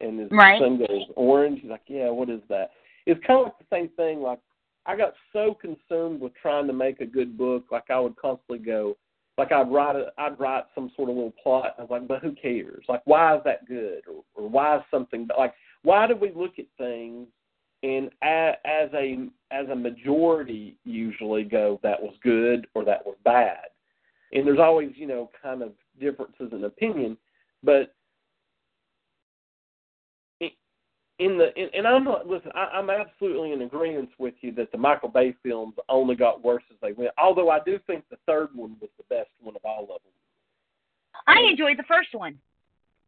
C: and his
B: right.
C: son goes orange, he's like, yeah, what is that? It's kind of like the same thing. Like I got so consumed with trying to make a good book, like I would constantly go, like I'd write a, I'd write some sort of little plot. I was like, but who cares? Like why is that good, or, or why is something like why do we look at things and as a as a majority usually go that was good or that was bad. And there's always you know kind of differences in opinion but in the in, and I'm not listen I, I'm absolutely in agreement with you that the Michael Bay films only got worse as they went although I do think the third one was the best one of all of them.
B: I enjoyed the first one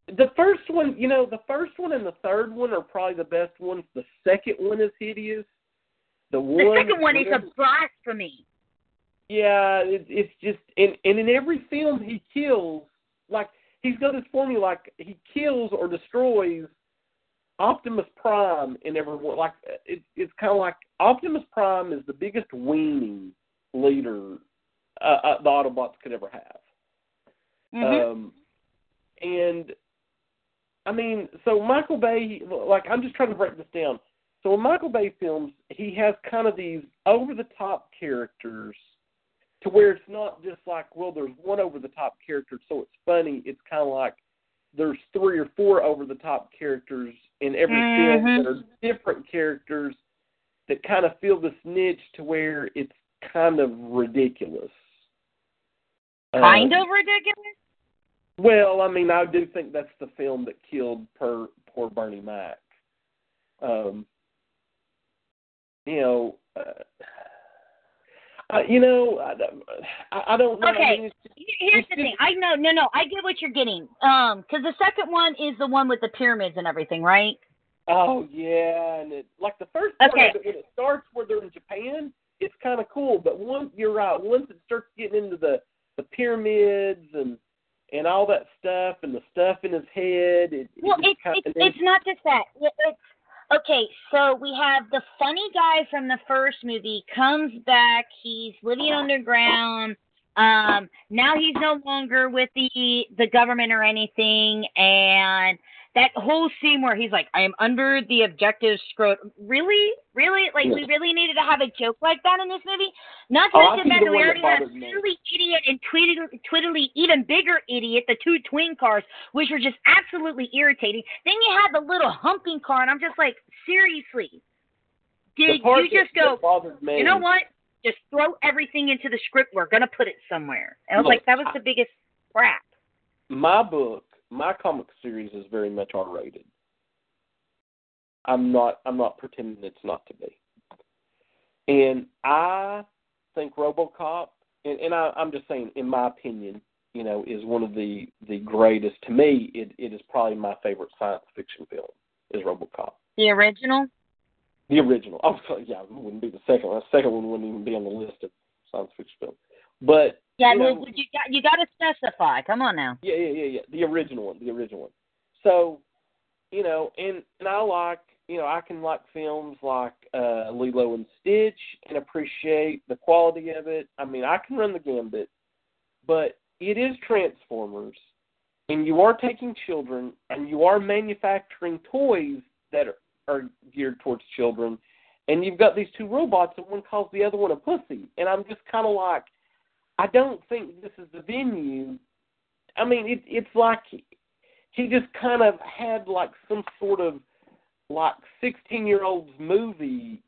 C: the first one, you know, the first one and the third one are probably the best ones. The second one is hideous. The one.
B: The second one is a blasphemy.
C: Yeah, it, it's just and and in every film he kills like he's got this formula like he kills or destroys Optimus Prime in every one. Like it, it's kind of like Optimus Prime is the biggest weenie leader uh, uh, the Autobots could ever have.
B: Mm-hmm.
C: Um, and I mean, so Michael Bay, like, I'm just trying to break this down. So in Michael Bay films, he has kind of these over the top characters to where it's not just like, well, there's one over the top character, so it's funny. It's kind of like there's three or four over the top characters in every
B: mm-hmm.
C: film that are different characters. that kind of fill this niche to where it's kind of ridiculous.
B: Kind
C: Um,
B: of ridiculous.
C: Well, I mean, I do think that's the film that killed per, poor Bernie Mac. Um, you know, uh, uh, you know, I, don't- I, I don't know. I
B: Okay.
C: mean, it's just-
B: Here's the
C: just-
B: thing. I know, no, no. I get what you're getting. Um, because the second one is the one with the pyramids and everything, right?
C: Oh yeah, and it like the first
B: Okay.
C: it when it starts where they're in Japan, it's kind of cool. But once you're right, once it starts getting into the the pyramids and and all that stuff and the stuff in his head, it,
B: Well,
C: just
B: it's
C: kinda,
B: it's it's not just that. It's okay. So we have the funny guy from the first movie comes back. He's living underground. Um, now he's no longer with the the government or anything, and that whole scene where he's like, "I am under the objective scrot." Really, really, like we really needed to have a joke like that in this movie. Not oh, to
C: Oh, I
B: mention that we already had
C: me.
B: idiot and twiddly, twiddly, even bigger idiot, the two twin cars, which were just absolutely irritating. Then you had the little humping car, and I'm just like, seriously, did you just go?
C: that bothered me.
B: You know what? Just throw everything into the script. We're gonna put it somewhere. And I was
C: Look,
B: like, that was the biggest crap.
C: my book, my comic series is very much R rated. I'm not I'm not pretending it's not to be. And I think RoboCop and, and I, I'm just saying, in my opinion, you know, is one of the the greatest. To me, it, it is probably my favorite science fiction film. Is RoboCop
B: The original.
C: the original? Oh, yeah, it wouldn't be the second one. The second one wouldn't even be on the list of science fiction films. But
B: Yeah,
C: you know,
B: you got you got to specify. Come on now.
C: Yeah, yeah, yeah, yeah. The original one, the original one. So, you know, and and I like, you know, I can like films like uh Lilo and Stitch and appreciate the quality of it. I mean, I can run the gambit, but it is Transformers, and you are taking children, and you are manufacturing toys that are, are geared towards children, and you've got these two robots, and one calls the other one a pussy, and I'm just kind of like, I don't think this is the venue I mean, it, it's like he, just kind of had like some sort of like sixteen year olds movie.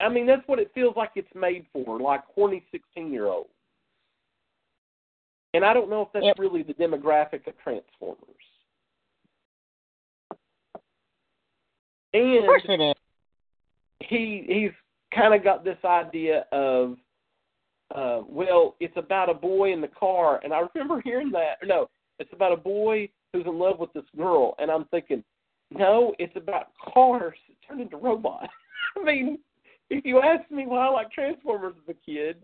C: I mean, that's what it feels like it's made for, like horny sixteen year olds. And I don't know if that's
B: Yep.
C: really the demographic of Transformers. And
B: Of course it is.
C: he he's kind of got this idea of uh well it's about a boy in the car and i remember hearing that. No it's about a boy who's in love with this girl and i'm thinking no it's about cars that turn into robots. I mean if you ask me why i like transformers as a kid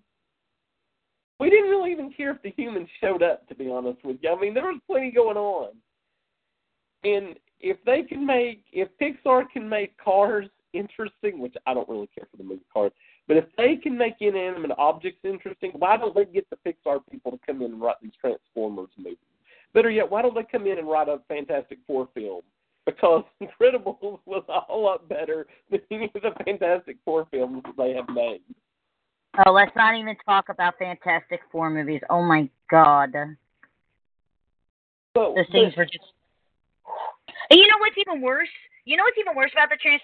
C: we didn't really even care if the humans showed up to be honest with you. I mean there was plenty going on. And if they can make if pixar can make cars interesting which i don't really care for the movie cars but if they can make inanimate objects interesting, why don't they get the Pixar people to come in and write these Transformers movies? Better yet, why don't they come in and write a Fantastic Four film? Because Incredibles was a whole lot better than any of the Fantastic Four films that they have made.
B: Oh, let's not even talk about Fantastic Four movies. Oh my God,
C: So,
B: those things were just. And you know what's even worse? You know what's even worse about the trans,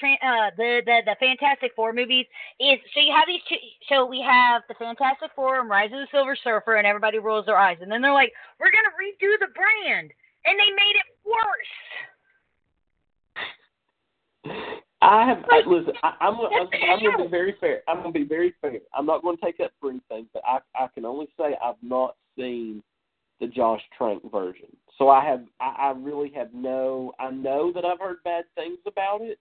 B: tran uh, the, the the Fantastic Four movies is so you have these two. So we have the Fantastic Four and Rise of the Silver Surfer, and everybody rolls their eyes, and then they're like, "We're gonna redo the brand," and they made it worse.
C: I have I, listen. I, I'm gonna- I'm, I'm going to be very fair. I'm going to be very fair. I'm not going to take up for anything, but I I can only say I've not seen the Josh Trank version. So I have I, I really have no. I know that I've heard bad things about it,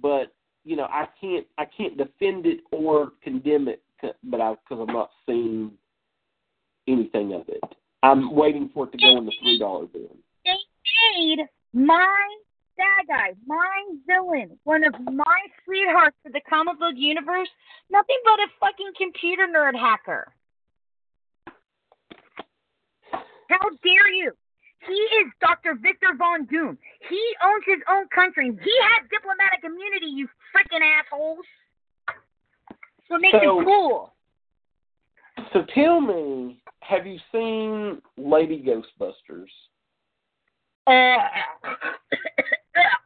C: but you know I can't I can't defend it or condemn it, but I because I'm not seeing anything of it. I'm waiting for it to go in the three dollar bin.
B: They made my bad guy, my villain, one of my sweethearts of the comic book universe, nothing but a fucking computer nerd hacker. How dare you? He is Dr. Victor Von Doom. He owns his own country. He has diplomatic immunity, you freaking assholes. So it
C: So-
B: him cool.
C: So tell me, have you seen Lady Ghostbusters?
B: Uh,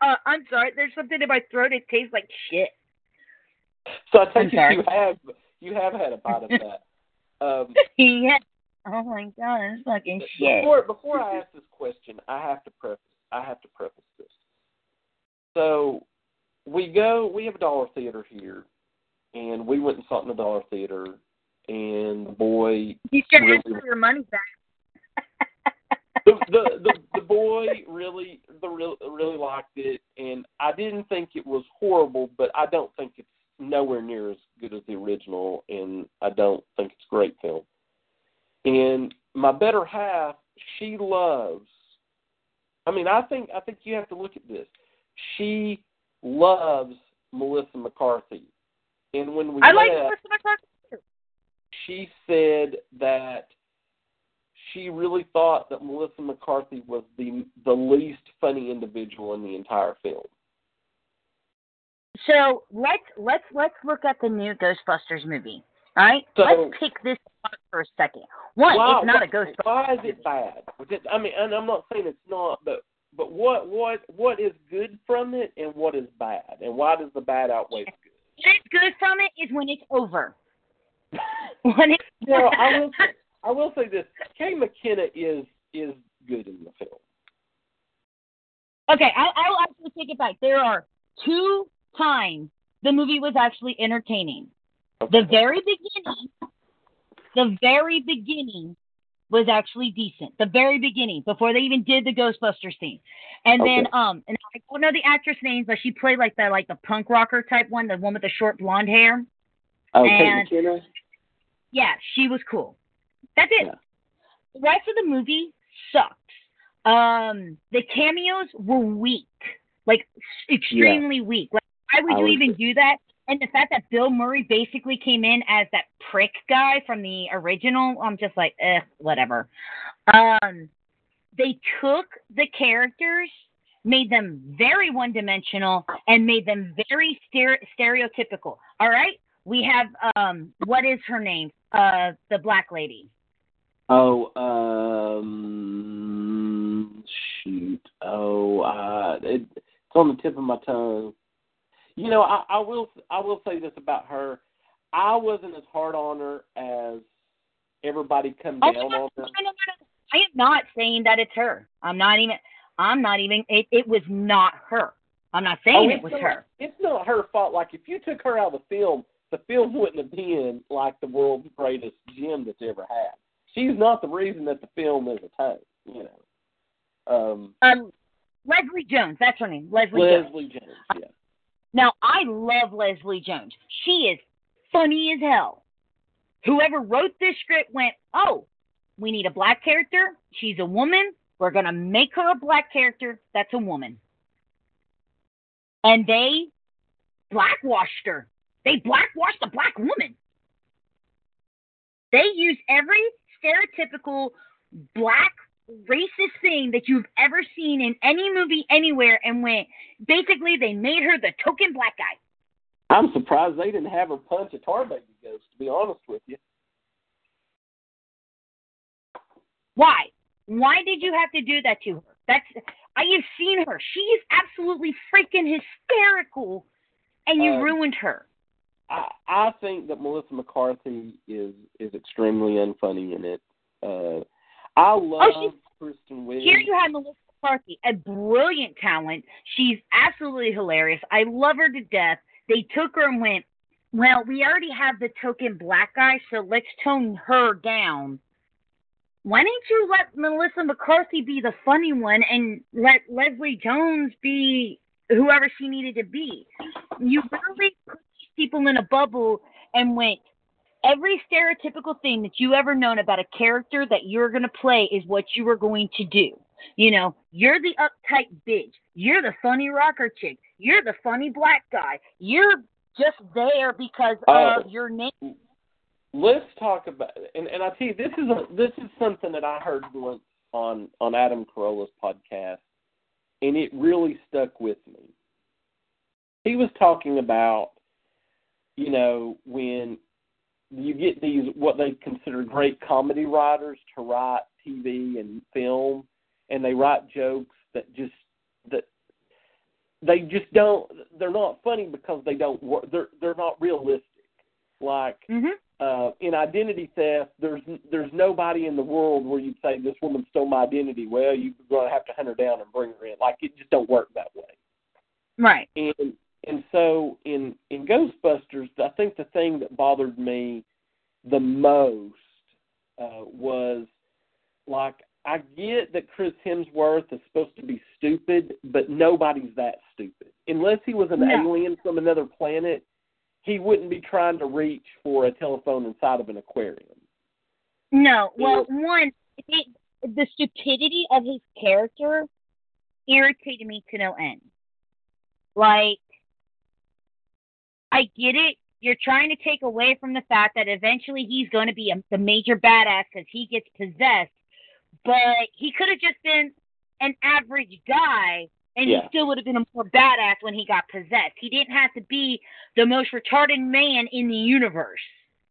B: uh, I'm sorry. There's something in my throat. It tastes like shit.
C: So I take
B: I'm
C: it you have you have had a bite of that. Um,
B: yeah. Oh my god, it's fucking shit.
C: before before I ask this question, I have to preface I have to preface this. So we go we have a dollar theater here and we went and saw it in the dollar theater and the boy
B: You should
C: really,
B: ask for your money back.
C: the, the the the boy really the real really liked it and I didn't think it was horrible but I don't think it's nowhere near as good as the original and I don't think it's a great film. And my better half, she loves I mean I think I think you have to look at this. She loves Melissa McCarthy. And when we
B: I like Melissa McCarthy.
C: she said that she really thought that Melissa McCarthy was the the least funny individual in the entire film.
B: So let's let's let's look at the new Ghostbusters movie. All right,
C: So-
B: let's pick this apart for a second. One,
C: Why-
B: it's not a Ghostbusters.
C: Why is it bad? It- I mean, and I'm not saying it's not, but but what what what is good from it and what is bad, and why does the bad outweigh the good?
B: What is good from it is when it's over. When it's
C: No, I will say, I will say this: Kate McKinnon is is good in the film.
B: Okay, I, I'll actually take it back. There are two times the movie was actually entertaining. The very beginning, the very beginning was actually decent. The very beginning, before they even did the Ghostbuster scene, and then um, and I don't know the actress names, but she played like the like the punk rocker type one, the one with the short blonde hair.
C: Oh,
B: And-
C: McKinnon.
B: Yeah, she was cool. That's it.
C: Yeah.
B: The rest of the movie sucks. Um, the cameos were weak, like extremely weak. Like, why would
C: I
B: you even do that? And the fact that Bill Murray basically came in as that prick guy from the original, I'm just like, eh, whatever. Um, they took the characters, made them very one dimensional, and made them very stere- stereotypical. All right, we have um, what is her name? Uh, the black lady.
C: Oh, um, shoot. Oh, uh, it, it's on the tip of my tongue. You know, I, I will. I will say this about her. I wasn't as hard on her as everybody come
B: Oh,
C: down
B: no,
C: on her.
B: no, no, no. I am not saying that it's her. I'm not even. I'm not even. It, it was not her. I'm not saying
C: Oh,
B: it was
C: not,
B: her.
C: It's not her fault. Like if you took her out of the film, the film wouldn't have been like the world's greatest gem that's ever had. She's not the reason that the film is a tank. You know. Um,
B: Um, Leslie Jones. That's her name. Leslie, Jones.
C: Leslie Jones. Yeah.
B: Now I love Leslie Jones. She is funny as hell. Whoever wrote this script went, oh, we need a black character. She's a woman. We're gonna make her a black character. That's a woman. And they blackwashed her. They blackwashed a black woman. They used every stereotypical black racist thing that you've ever seen in any movie anywhere and went basically they made her the token black guy.
C: I'm surprised they didn't have her punch a tar baby ghost. To be honest with you.
B: Why? Why did you have to do that to her? That's I have seen her. She is absolutely freaking hysterical and you
C: Um,
B: ruined her.
C: I I think that Melissa McCarthy is is extremely unfunny in it. Uh, I oh, love
B: she's-
C: Kristen Wiig.
B: Here you have Melissa McCarthy, a brilliant talent. She's absolutely hilarious. I love her to death. They took her and went, well, we already have the token black guy, so let's tone her down. Why didn't you let Melissa McCarthy be the funny one and let Leslie Jones be whoever she needed to be? You really put these people in a bubble and went, every stereotypical thing that you ever known about a character that you're going to play is what you are going to do. You know, you're the uptight bitch. You're the funny rocker chick. You're the funny black guy. You're just there because
C: Oh.
B: of your name.
C: Let's talk about and and I tell you this is a, this is something that I heard once on on Adam Carolla's podcast, and it really stuck with me. He was talking about, you know, when you get these what they consider great comedy writers to write TV and film, and they write jokes that just that they just don't. They're not funny because they don't work. They're they're not realistic. Like
B: Mhm.
C: uh, in identity theft, there's there's nobody in the world where you'd say this woman stole my identity. Well, you're going to have to hunt her down and bring her in. Like it just don't work that way.
B: Right.
C: And and so in in Ghostbusters, I think the thing that bothered me the most uh, was like I get that Chris Hemsworth is supposed to be stupid, but nobody's that stupid. Unless he was an
B: No.
C: alien from another planet, he wouldn't be trying to reach for a telephone inside of an aquarium.
B: No. Well, one, it, the stupidity of his character irritated me to no end. Like, I get it. You're trying to take away from the fact that eventually he's going to be a, the major badass because he gets possessed, but he could have just been an average guy and
C: Yeah.
B: he still would have been a more badass when he got possessed. He didn't have to be the most retarded man in the universe.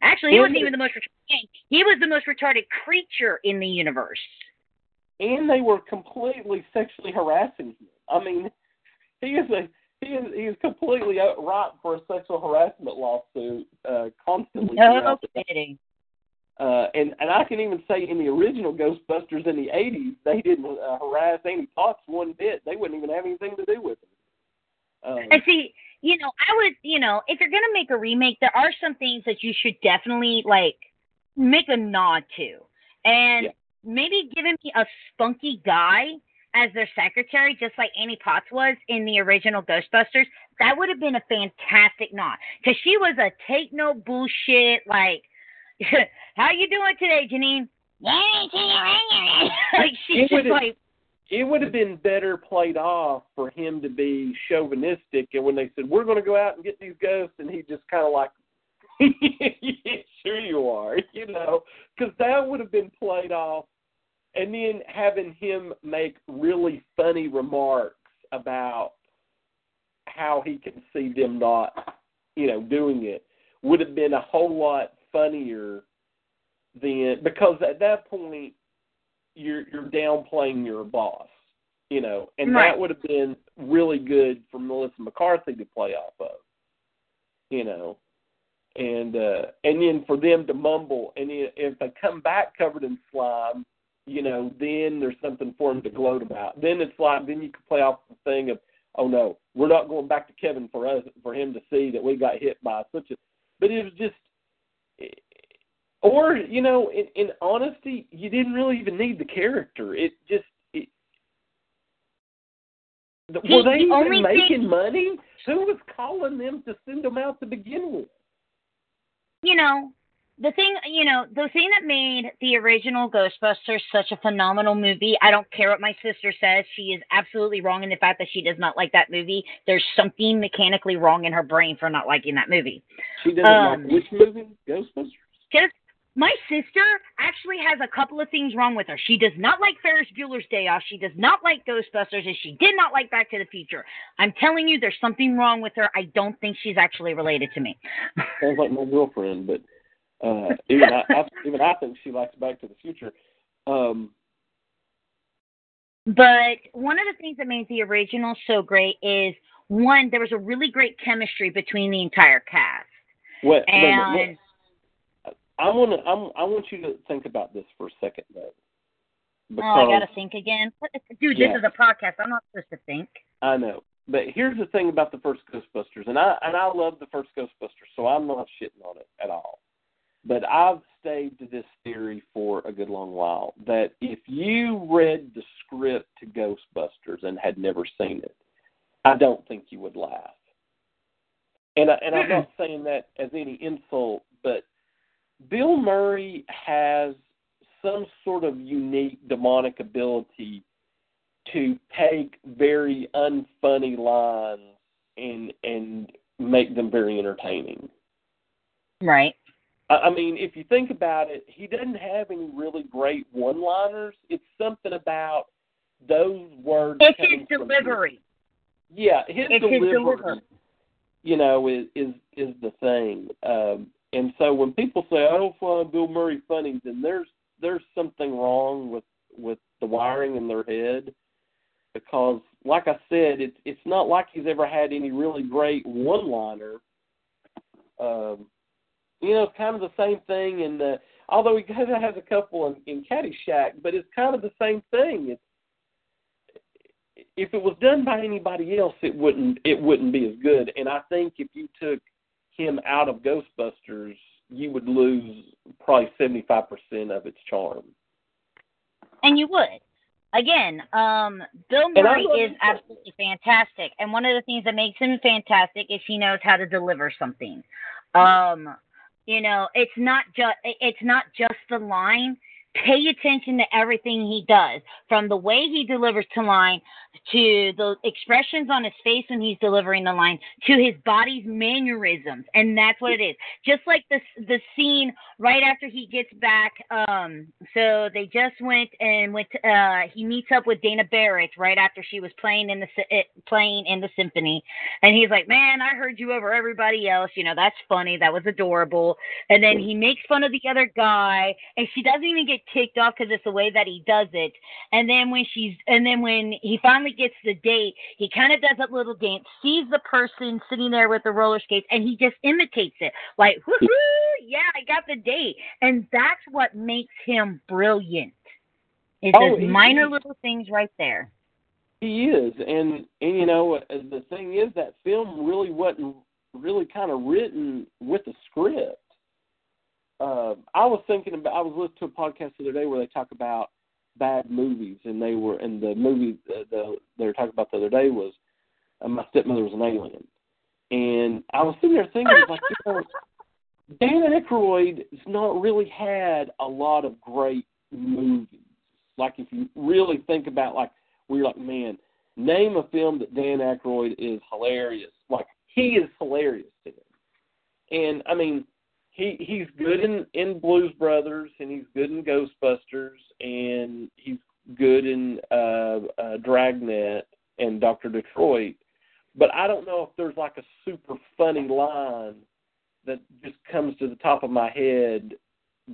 B: Actually, he wasn't even the most retarded man. He was the most retarded creature in the universe.
C: and they were completely sexually harassing him. I mean, he is a he is he is completely ripe for a sexual harassment lawsuit uh, constantly.
B: No kidding.
C: Uh, and and I can even say in the original Ghostbusters in the '80s, they didn't uh, harass Annie Potts one bit. They wouldn't even have anything to do with him. Um,
B: And see, you know, I would, you know, if you're gonna make a remake, there are some things that you should definitely like make a nod to, and
C: Yeah.
B: maybe giving me a spunky guy as their secretary, just like Annie Potts was in the original Ghostbusters. That would have been a fantastic nod because she was a take no bullshit like. How you doing today, Janine? like she's
C: It
B: just
C: would've-
B: like
C: it would have been better played off for him to be chauvinistic, and when they said we're going to go out and get these ghosts, and he just kind of like, yeah, sure you are, you know, because that would have been played off, and then having him make really funny remarks about how he can see them not, you know, doing it would have been a whole lot funnier than because at that point you're you're downplaying your boss, you know, and
B: Right.
C: that would have been really good for Melissa McCarthy to play off of, you know, and uh and then for them to mumble, and then if they come back covered in slime, you know, then there's something for them to gloat about. Then it's like then you can play off the thing of, oh no, we're not going back to Kevin for us for him to see that we got hit by such a, but it was just or you know, in, in honesty, you didn't really even need the character. It just it, the, were they
B: the
C: even making
B: thing-
C: money? Who was calling them to send them out to begin with?
B: you know, the thing, you know, the thing that made the original Ghostbusters such a phenomenal movie, I don't care what my sister says. She is absolutely wrong in the fact that she does not like that movie. There's something mechanically wrong in her brain for not liking that movie.
C: She doesn't
B: Um,
C: like which movie? Ghostbusters.
B: Just my sister actually has a couple of things wrong with her. She does not like Ferris Bueller's Day Off. She does not like Ghostbusters, and she did not like Back to the Future. I'm telling you, there's something wrong with her. I don't think she's actually related to me.
C: Sounds like my girlfriend, but uh, even I, I even I think she likes Back to the Future. Um,
B: But one of the things that made the original so great is one, there was a really great chemistry between the entire cast.
C: what? wait a minute,
B: And
C: I want to. I'm, I want you to think about this for a second, though.
B: oh, I gotta think again. Dude,
C: Yeah.
B: this is a podcast. I'm not supposed to think.
C: I know. But here's the thing about the first Ghostbusters, and I and I love the first Ghostbusters, so I'm not shitting on it at all. But I've stayed to this theory for a good long while that if you read the script to Ghostbusters and had never seen it, I don't think you would laugh. And I, and I'm not saying that as any insult, but Bill Murray has some sort of unique demonic ability to take very unfunny lines and and make them very entertaining.
B: Right.
C: I mean, if you think about it, he doesn't have any really great one-liners. It's something about those words.
B: It's his delivery.
C: His, yeah, his
B: It's his
C: delivery.
B: delivery.
C: You know, is is is the thing. Um, and so when people say I don't find Bill Murray funny, then there's there's something wrong with with the wiring in their head because like I said, it's it's not like he's ever had any really great one-liner. Um, you know, it's kind of the same thing And. Although he has, has a couple in, in Caddyshack, but it's kind of the same thing. It's if it was done by anybody else, it wouldn't it wouldn't be as good. And I think if you took him out of Ghostbusters, you would lose probably seventy five percent of its charm.
B: And you would. Again, um, Bill Murray is absolutely fantastic, and one of the things that makes him fantastic is he knows how to deliver something. Um, you know, it's not just it's not just the line pay attention to everything he does from the way he delivers to line to the expressions on his face when he's delivering the line to his body's mannerisms and that's what it is. Just like this the scene right after he gets back um so they just went and went to, uh he meets up with Dana Barrett right after she was playing in the eh, playing in the symphony. And he's like man I heard you over everybody else. You know that's funny. That was adorable. And then he makes fun of the other guy and she doesn't even get ticked off because it's the way that he does it. And then when she's, and then when he finally gets the date, he kind of does that little dance, sees the person sitting there with the roller skates, and he just imitates it, like, whoo yeah, I got the date. And that's what makes him brilliant. Is
C: oh,
B: those minor little things right there.
C: He is, and and you know uh, the thing is that film really wasn't really kind of written with a script uh, I was thinking about. I was listening to a podcast the other day where they talk about bad movies, and they were and the movie uh, the they were talking about the other day was uh, My Stepmother Was an Alien, and I was sitting there thinking like you know, Dan Aykroyd has not really had a lot of great movies. Like if you really think about like we're like man, name a film that Dan Aykroyd is hilarious. Like he is hilarious to him, and I mean he he's good in in Blues Brothers and he's good in Ghostbusters and he's good in uh, uh Dragnet and Doctor Detroit. But I don't know if there's like a super funny line that just comes to the top of my head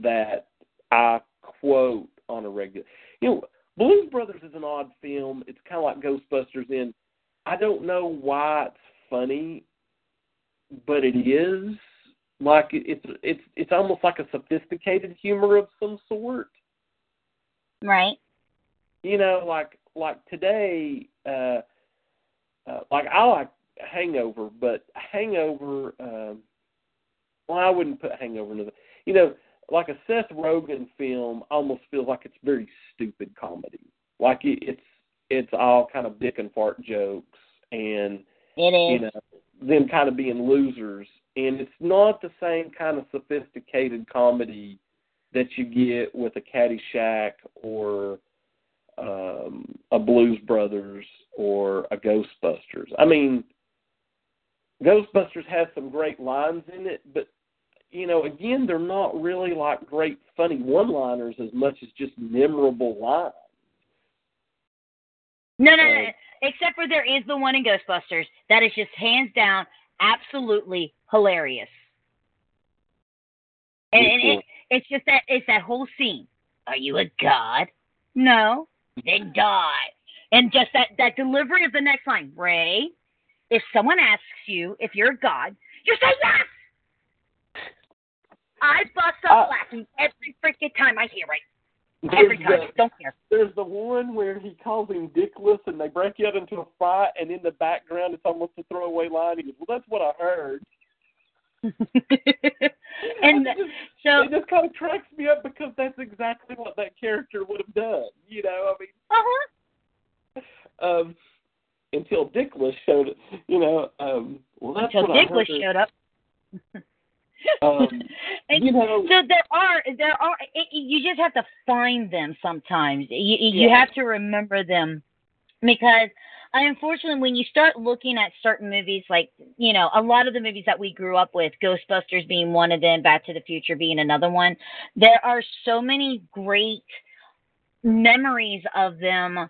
C: that I quote on a regular. You know, Blues Brothers is an odd film. It's kind of like Ghostbusters in I don't know why it's funny, but it is like it's it's it's almost like a sophisticated humor of some sort.
B: Right.
C: You know, like like today, uh, uh like I like Hangover, but Hangover. Um, well, I wouldn't put Hangover in the. You know, like a Seth Rogen film almost feels like it's very stupid comedy. Like it, it's it's all kind of dick and fart jokes and
B: it is.
C: you know them kind of being losers and it's not the same kind of sophisticated comedy that you get with a Caddyshack or um, a Blues Brothers or a Ghostbusters. I mean, Ghostbusters has some great lines in it, but you know, again, they're not really like great funny one-liners as much as just memorable lines.
B: No, no, no. Except for there is the one in Ghostbusters that is just hands down absolutely hilarious. And, and it, it's just that it's that whole scene. Are you a god? No. Then die. And just that that delivery of the next line, Ray. If someone asks you if you're a god, you say yes. I bust up uh, laughing every freaking time I hear it. Every time. The, Don't care.
C: There's the one where he calls him Dickless and they break out into a fight and in the background it's almost a throwaway line. He goes, Well that's what I heard.
B: and
C: just,
B: so
C: it just kind of cracks me up because that's exactly what that character would have done. You know, I mean,
B: uh-huh.
C: um, until Dickless showed. You know, um, well, that's
B: until Dickless showed up.
C: um,
B: and
C: you know,
B: so there are there are it, you just have to find them sometimes. You you
C: Yeah.
B: have to remember them because unfortunately when you start looking at certain movies like you know a lot of the movies that we grew up with ghostbusters being one of them back to the future being another one there are so many great memories of them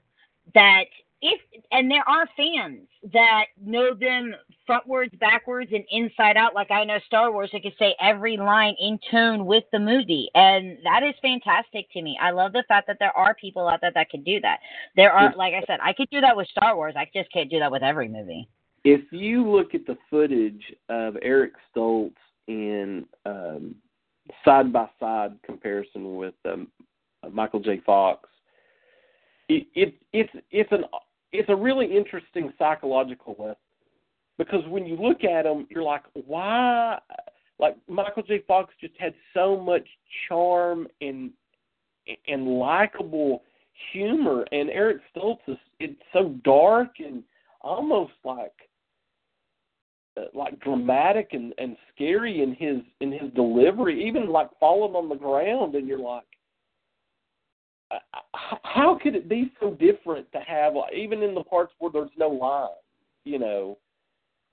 B: that if and there are fans that know them frontwards, backwards, and inside out. Like I know Star Wars, it could say every line in tune with the movie, and that is fantastic to me. I love the fact that there are people out there that can do that. There are, like I said, I could do that with Star Wars. I just can't do that with every movie.
C: If you look at the footage of Eric Stoltz in um, side by side comparison with um, Michael J. Fox, it, it it's it's an it's a really interesting psychological lesson because when you look at him, you're like, why? Like Michael J. Fox just had so much charm and and likable humor, and Eric Stoltz is it's so dark and almost like uh, like dramatic and and scary in his in his delivery, even like falling on the ground, and you're like, Uh, how could it be so different to have like, even in the parts where there's no line, you know,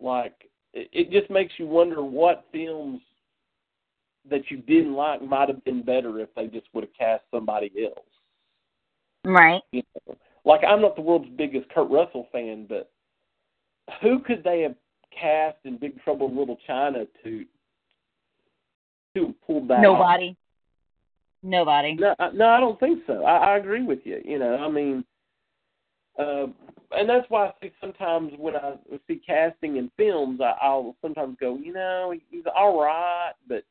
C: like it, it just makes you wonder what films that you didn't like might have been better if they just would have cast somebody else.
B: Right.
C: You know, like I'm not the world's biggest Kurt Russell fan, but who could they have cast in Big Trouble in Little China to to pull that?
B: Nobody.
C: Off?
B: Nobody.
C: No, I, no, I don't think so. I, I agree with you. You know, I mean, uh, and that's why I see sometimes when I see casting in films, I, I'll sometimes go, you know, he's all right, but if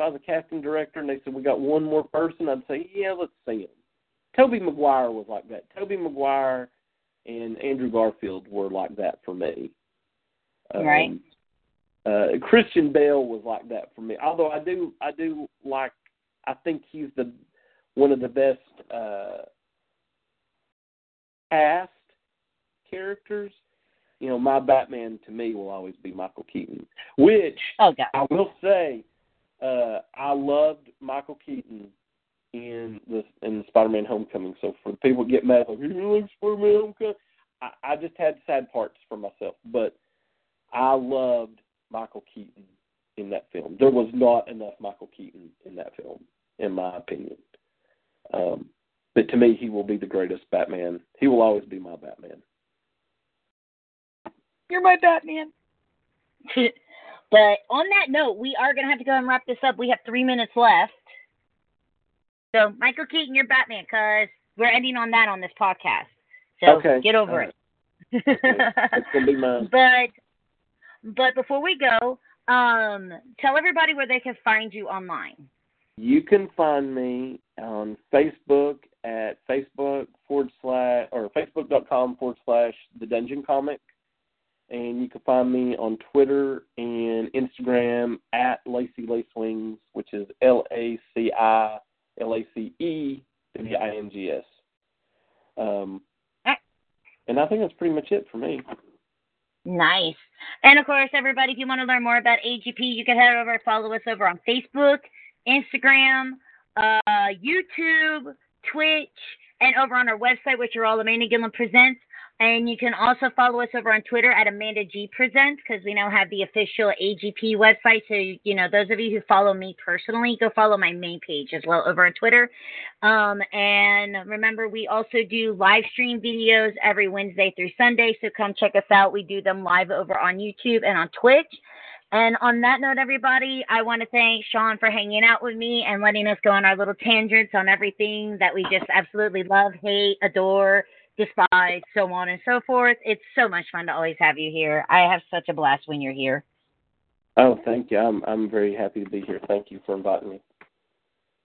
C: I was a casting director and they said we got one more person, I'd say, yeah, let's see him. Tobey Maguire was like that. Tobey Maguire and Andrew Garfield were like that for me.
B: Um, right.
C: Uh, Christian Bale was like that for me. Although I do, I do like. I think he's the one of the best uh, cast characters. You know, my Batman to me will always be Michael Keaton. Which
B: oh.
C: I will say, uh, I loved Michael Keaton in the in the Spider-Man Homecoming. So for the people get mad like you like Spider-Man Homecoming, I, I just had sad parts for myself, but I loved Michael Keaton in that film. There was not enough Michael Keaton in that film, in my opinion. Um, but to me, he will be the greatest Batman. He will always be my Batman.
B: You're my Batman. but on that note, we are going to have to go and wrap this up. We have three minutes left. So, Michael Keaton, you're Batman, because we're ending on that on this podcast. So,
C: okay.
B: get over
C: All
B: it.
C: Right. That's going to be mine.
B: But but before we go, um, tell everybody where they can find you online.
C: You can find me on Facebook at Facebook forward slash or Facebook.com forward slash The Dungeon Comic. And you can find me on Twitter and Instagram at Laci Lacewings, which is L A C I L A C E W I N G S. Um, and I think that's pretty much it for me.
B: Nice. And of course, everybody, if you want to learn more about AGP, you can head over and follow us over on Facebook, Instagram, uh, YouTube, Twitch, and over on our website, which are all Amanda Gilliam Presents. And you can also follow us over on Twitter at Amanda G Presents because we now have the official AGP website. So, you know, those of you who follow me personally, go follow my main page as well over on Twitter. Um, and remember, we also do live stream videos every Wednesday through Sunday. So come check us out. We do them live over on YouTube and on Twitch. And on that note, everybody, I want to thank Shawn for hanging out with me and letting us go on our little tangents on everything that we just absolutely love, hate, adore, despise, so on and so forth. It's so much fun to always have you here. I have such a blast when you're here.
C: Oh, thank you. I'm I'm very happy to be here. Thank you for inviting me.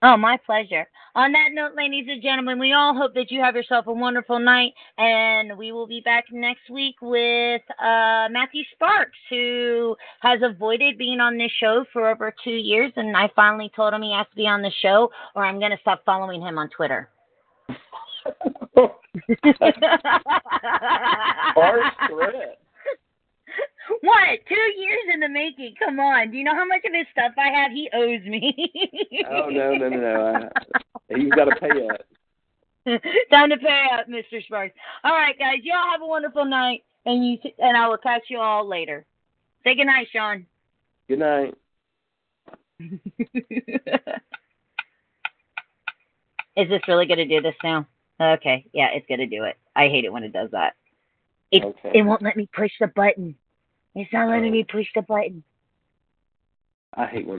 B: Oh, my pleasure. On that note, ladies and gentlemen, we all hope that you have yourself a wonderful night, and we will be back next week with uh, Matthew Sparks, who has avoided being on this show for over two years, and I finally told him he has to be on the show, or I'm going to stop following him on Twitter.
C: Threat.
B: What? Two years in the making. Come on. Do you know how much of his stuff I have? He owes me.
C: oh no no no no! I, he's got to pay up.
B: Time to pay up, Mr. Sparks. All right, guys. Y'all have a wonderful night, and you and I will catch you all later. Say good night, Shawn.
C: Good night.
B: Is this really going to do this now? Okay, yeah, it's going to do it. I hate it when it does that. It
C: Okay.
B: it won't let me push the button. It's not letting me push the button.
C: I hate when.